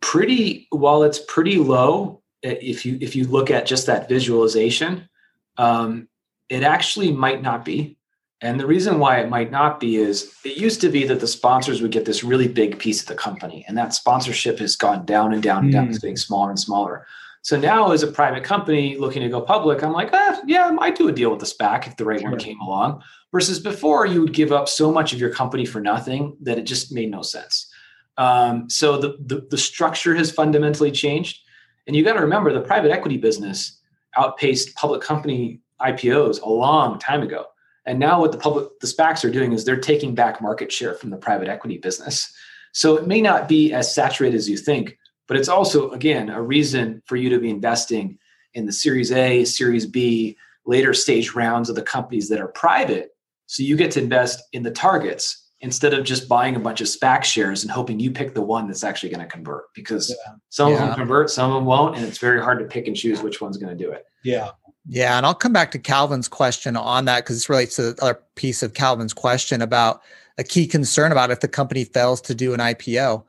Pretty. While it's pretty low, if you if you look at just that visualization, um, it actually might not be. And the reason why it might not be is it used to be that the sponsors would get this really big piece of the company, and that sponsorship has gone down and down and down. It's hmm. getting smaller and smaller. So now, as a private company looking to go public, I'm like, ah, yeah, I might do a deal with the SPAC if the right sure. one came along. Versus before, you would give up so much of your company for nothing that it just made no sense. Um, so the, the the structure has fundamentally changed, and you got to remember the private equity business outpaced public company IPOs a long time ago. And now what the public the SPACs are doing is they're taking back market share from the private equity business. So it may not be as saturated as you think, but it's also again a reason for you to be investing in the Series A, Series B, later stage rounds of the companies that are private. So you get to invest in the targets instead of just buying a bunch of SPAC shares and hoping you pick the one that's actually going to convert because yeah. some yeah. of them convert, some of them won't, and it's very hard to pick and choose which one's going to do it. Yeah. Yeah. And I'll come back to Calvin's question on that because this relates to the other piece of Calvin's question about a key concern about if the company fails to do an IPO.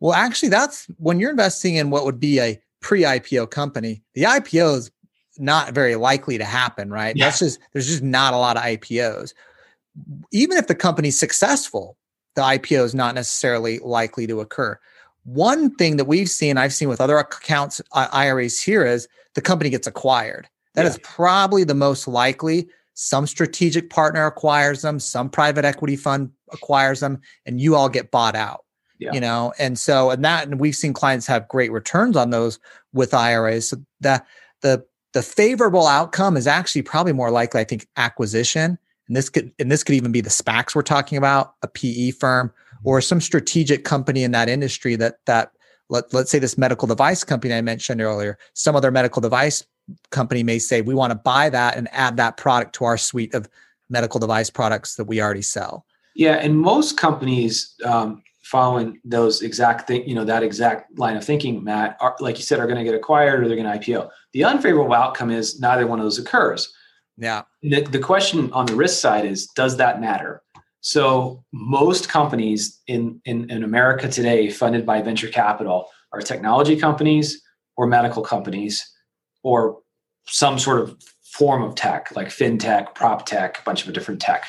Well, actually, that's when you're investing in what would be a pre IPO company, the IPO is not very likely to happen, right? Yeah. That's just, there's just not a lot of IPOs even if the company's successful, the IPO is not necessarily likely to occur. One thing that we've seen, I've seen with other accounts, uh, IRAs here is the company gets acquired. That yeah. is probably the most likely. Some strategic partner acquires them, some private equity fund acquires them, and you all get bought out. Yeah. You know, and so and that, and we've seen clients have great returns on those with IRAs. So that the the favorable outcome is actually probably more likely, I think, acquisition and this could and this could even be the SPACs we're talking about, a PE firm or some strategic company in that industry that that let, let's say this medical device company I mentioned earlier, some other medical device company may say we want to buy that and add that product to our suite of medical device products that we already sell. Yeah, and most companies um, following those exact thing, you know, that exact line of thinking, Matt, are, like you said, are going to get acquired or they're going to IPO. The unfavorable outcome is neither one of those occurs. Yeah. The, the question on the risk side is does that matter? So most companies in, in, in America today funded by venture capital are technology companies or medical companies or some sort of form of tech like fintech, prop tech, a bunch of different tech.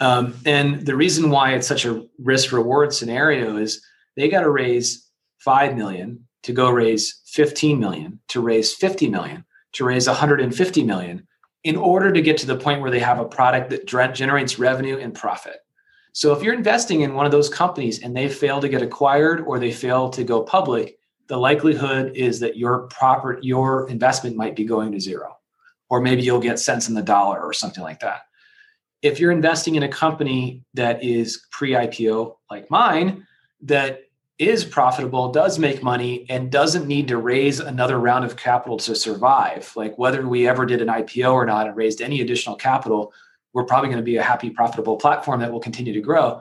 Um, and the reason why it's such a risk reward scenario is they got to raise 5 million to go raise 15 million to raise 50 million to raise 150 million in order to get to the point where they have a product that generates revenue and profit. So if you're investing in one of those companies and they fail to get acquired or they fail to go public, the likelihood is that your proper your investment might be going to zero or maybe you'll get cents in the dollar or something like that. If you're investing in a company that is pre-IPO like mine that is profitable, does make money, and doesn't need to raise another round of capital to survive. Like whether we ever did an IPO or not and raised any additional capital, we're probably going to be a happy, profitable platform that will continue to grow.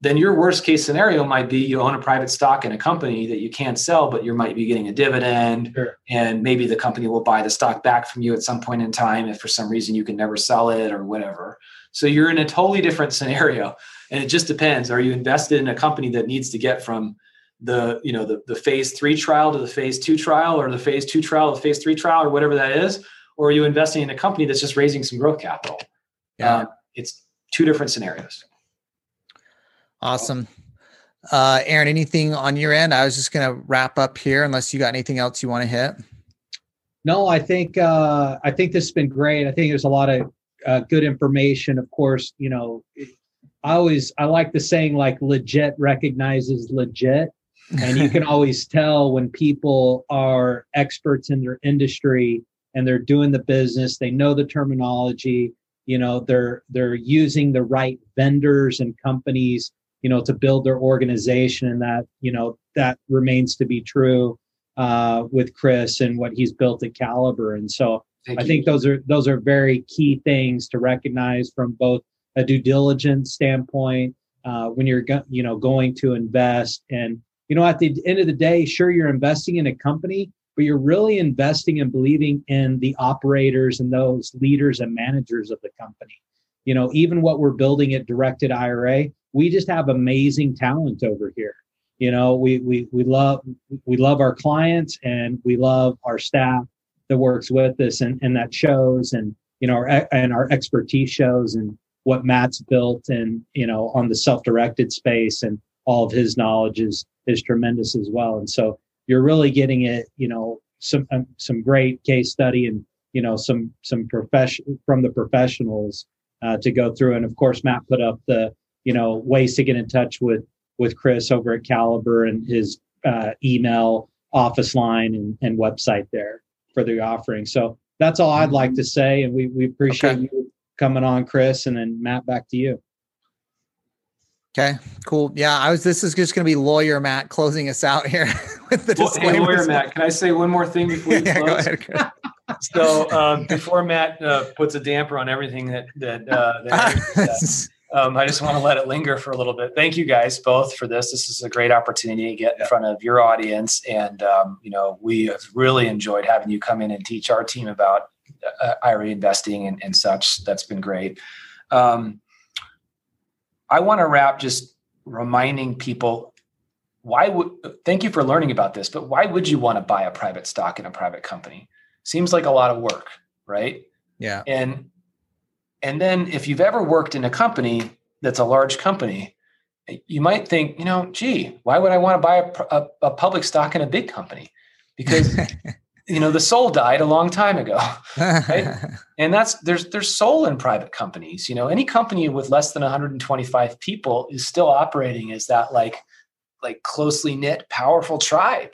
Then your worst case scenario might be you own a private stock in a company that you can't sell, but you might be getting a dividend, sure. and maybe the company will buy the stock back from you at some point in time if for some reason you can never sell it or whatever. So you're in a totally different scenario, and it just depends. Are you invested in a company that needs to get from the you know the, the phase three trial to the phase two trial or the phase two trial to the phase three trial or whatever that is? Or are you investing in a company that's just raising some growth capital? Yeah. Um, it's two different scenarios. Awesome. Uh aaron anything on your end? I was just going to wrap up here unless you got anything else you want to hit. No i think uh i think this has been great. I think there's a lot of uh, good information of course you know i always i like the saying like legit recognizes legit. And you can always tell when people are experts in their industry and they're doing the business they know the terminology you know they're they're using the right vendors and companies you know to build their organization. And that you know that remains to be true uh, with chris and what he's built at caliber. And so Thank i you. think those are those are very key things to recognize from both a due diligence standpoint uh, when you're go- you know going to invest. And you know at the end of the day sure you're investing in a company but you're really investing and believing in the operators and those leaders and managers of the company. You know even what we're building at directed ira we just have amazing talent over here. You know we we we love we love our clients and we love our staff that works with us and and that shows and you know our, and our expertise shows and what Matt's built and you know on the self-directed space and all of his knowledge is is tremendous as well. And so you're really getting it, you know, some um, some great case study and you know some some profession from the professionals uh, to go through. And of course, Matt put up the you know ways to get in touch with with Chris over at Caliber and his uh, email, office line, and, and website there for the offering. So that's all I'd like to say, and we we appreciate okay. you coming on, Chris, and then Matt, back to you. Okay, cool. Yeah, I was. This is just going to be lawyer Matt closing us out here with the well, hey, lawyer Matt, can I say one more thing before you yeah, close? Ahead, so um, before Matt uh, puts a damper on everything that that, uh, that um, I just want to let it linger for a little bit. Thank you guys both for this. This is a great opportunity to get in front of your audience, and um, you know we have really enjoyed having you come in and teach our team about uh, IRA investing and, and, such. That's been great. Um, I want to wrap just reminding people why would thank you for learning about this, but why would you want to buy a private stock in a private company? Seems like a lot of work, right? Yeah. And and then if you've ever worked in a company that's a large company, you might think, you know, gee, why would I want to buy a, a, a public stock in a big company? Because you know the soul died a long time ago right? and that's there's there's soul in private companies you know? Any company with less than 125 people is still operating as that like like closely knit powerful tribe.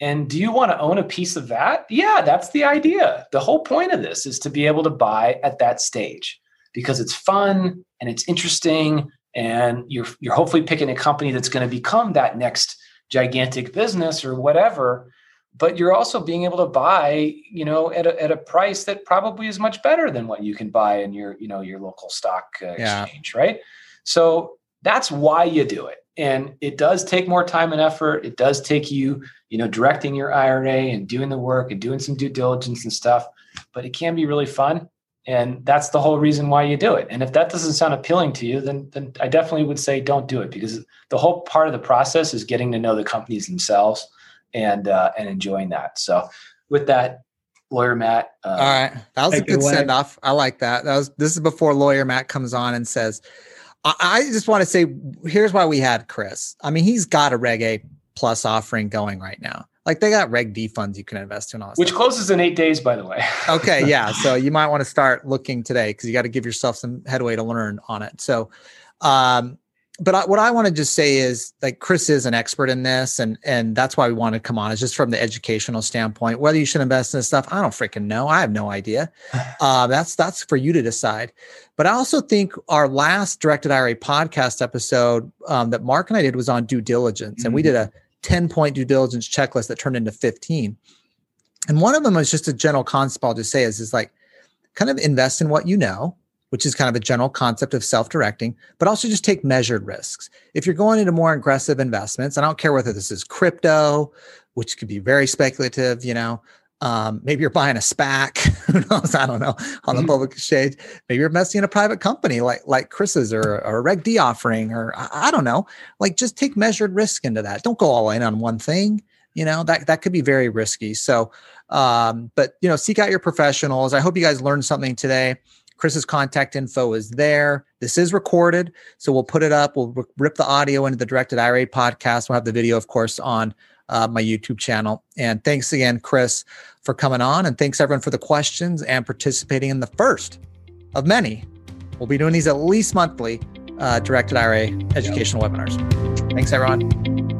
And do you want to own a piece of that? Yeah that's the idea. The whole point of this is to be able to buy at that stage because it's fun and it's interesting and you're you're hopefully picking a company that's going to become that next gigantic business or whatever but you're also being able to buy you know at a, at a price that probably is much better than what you can buy in your you know your local stock uh, yeah. exchange right? So that's why you do it. And it does take more time and effort. It does take you you know directing your ira and doing the work and doing some due diligence and stuff but it can be really fun and that's the whole reason why you do it and if that doesn't sound appealing to you then then i definitely would say don't do it because the whole part of the process is getting to know the companies themselves and uh, and enjoying that. So with that, lawyer Matt. Uh, All right, that was a good send off. I like that. That was this is before lawyer Matt comes on and says, I, I just want to say here's why we had Chris. I mean, he's got a Reg A plus offering going right now. Like they got Reg D funds you can invest in, which closes in eight days, by the way. okay, yeah. So you might want to start looking today because you got to give yourself some headway to learn on it. So, um, but I, what I want to just say is like Chris is an expert in this, and and that's why we want to come on. Is just from the educational standpoint. Whether you should invest in this stuff, I don't freaking know. I have no idea. Uh, that's that's for you to decide. But I also think our last directed IRA podcast episode um, that Mark and I did was on due diligence, and we mm-hmm. did a ten point due diligence checklist that turned into fifteen. And one of them is just a general concept. I'll just say is is like kind of invest in what you know which is kind of a general concept of self directing, but also just take measured risks. If you're going into more aggressive investments, I don't care whether this is crypto, which could be very speculative, you know, um, maybe you're buying a SPAC, who knows? I don't know, on the mm-hmm. public exchange. Maybe you're investing in a private company like like Chris's or, or a Reg D offering, or I, I don't know. Like just take measured risk into that. Don't go all in on one thing. You know that that could be very risky. So, um, but you know, seek out your professionals. I hope you guys learned something today. Chris's contact info is there. This is recorded, so we'll put it up. We'll rip the audio into the Directed IRA podcast. We'll have the video, of course, on uh, my YouTube channel. And thanks again, Chris, for coming on. And thanks everyone for the questions and participating in the first of many. We'll be doing these at least monthly uh, Directed IRA educational yep. webinars. Thanks, everyone.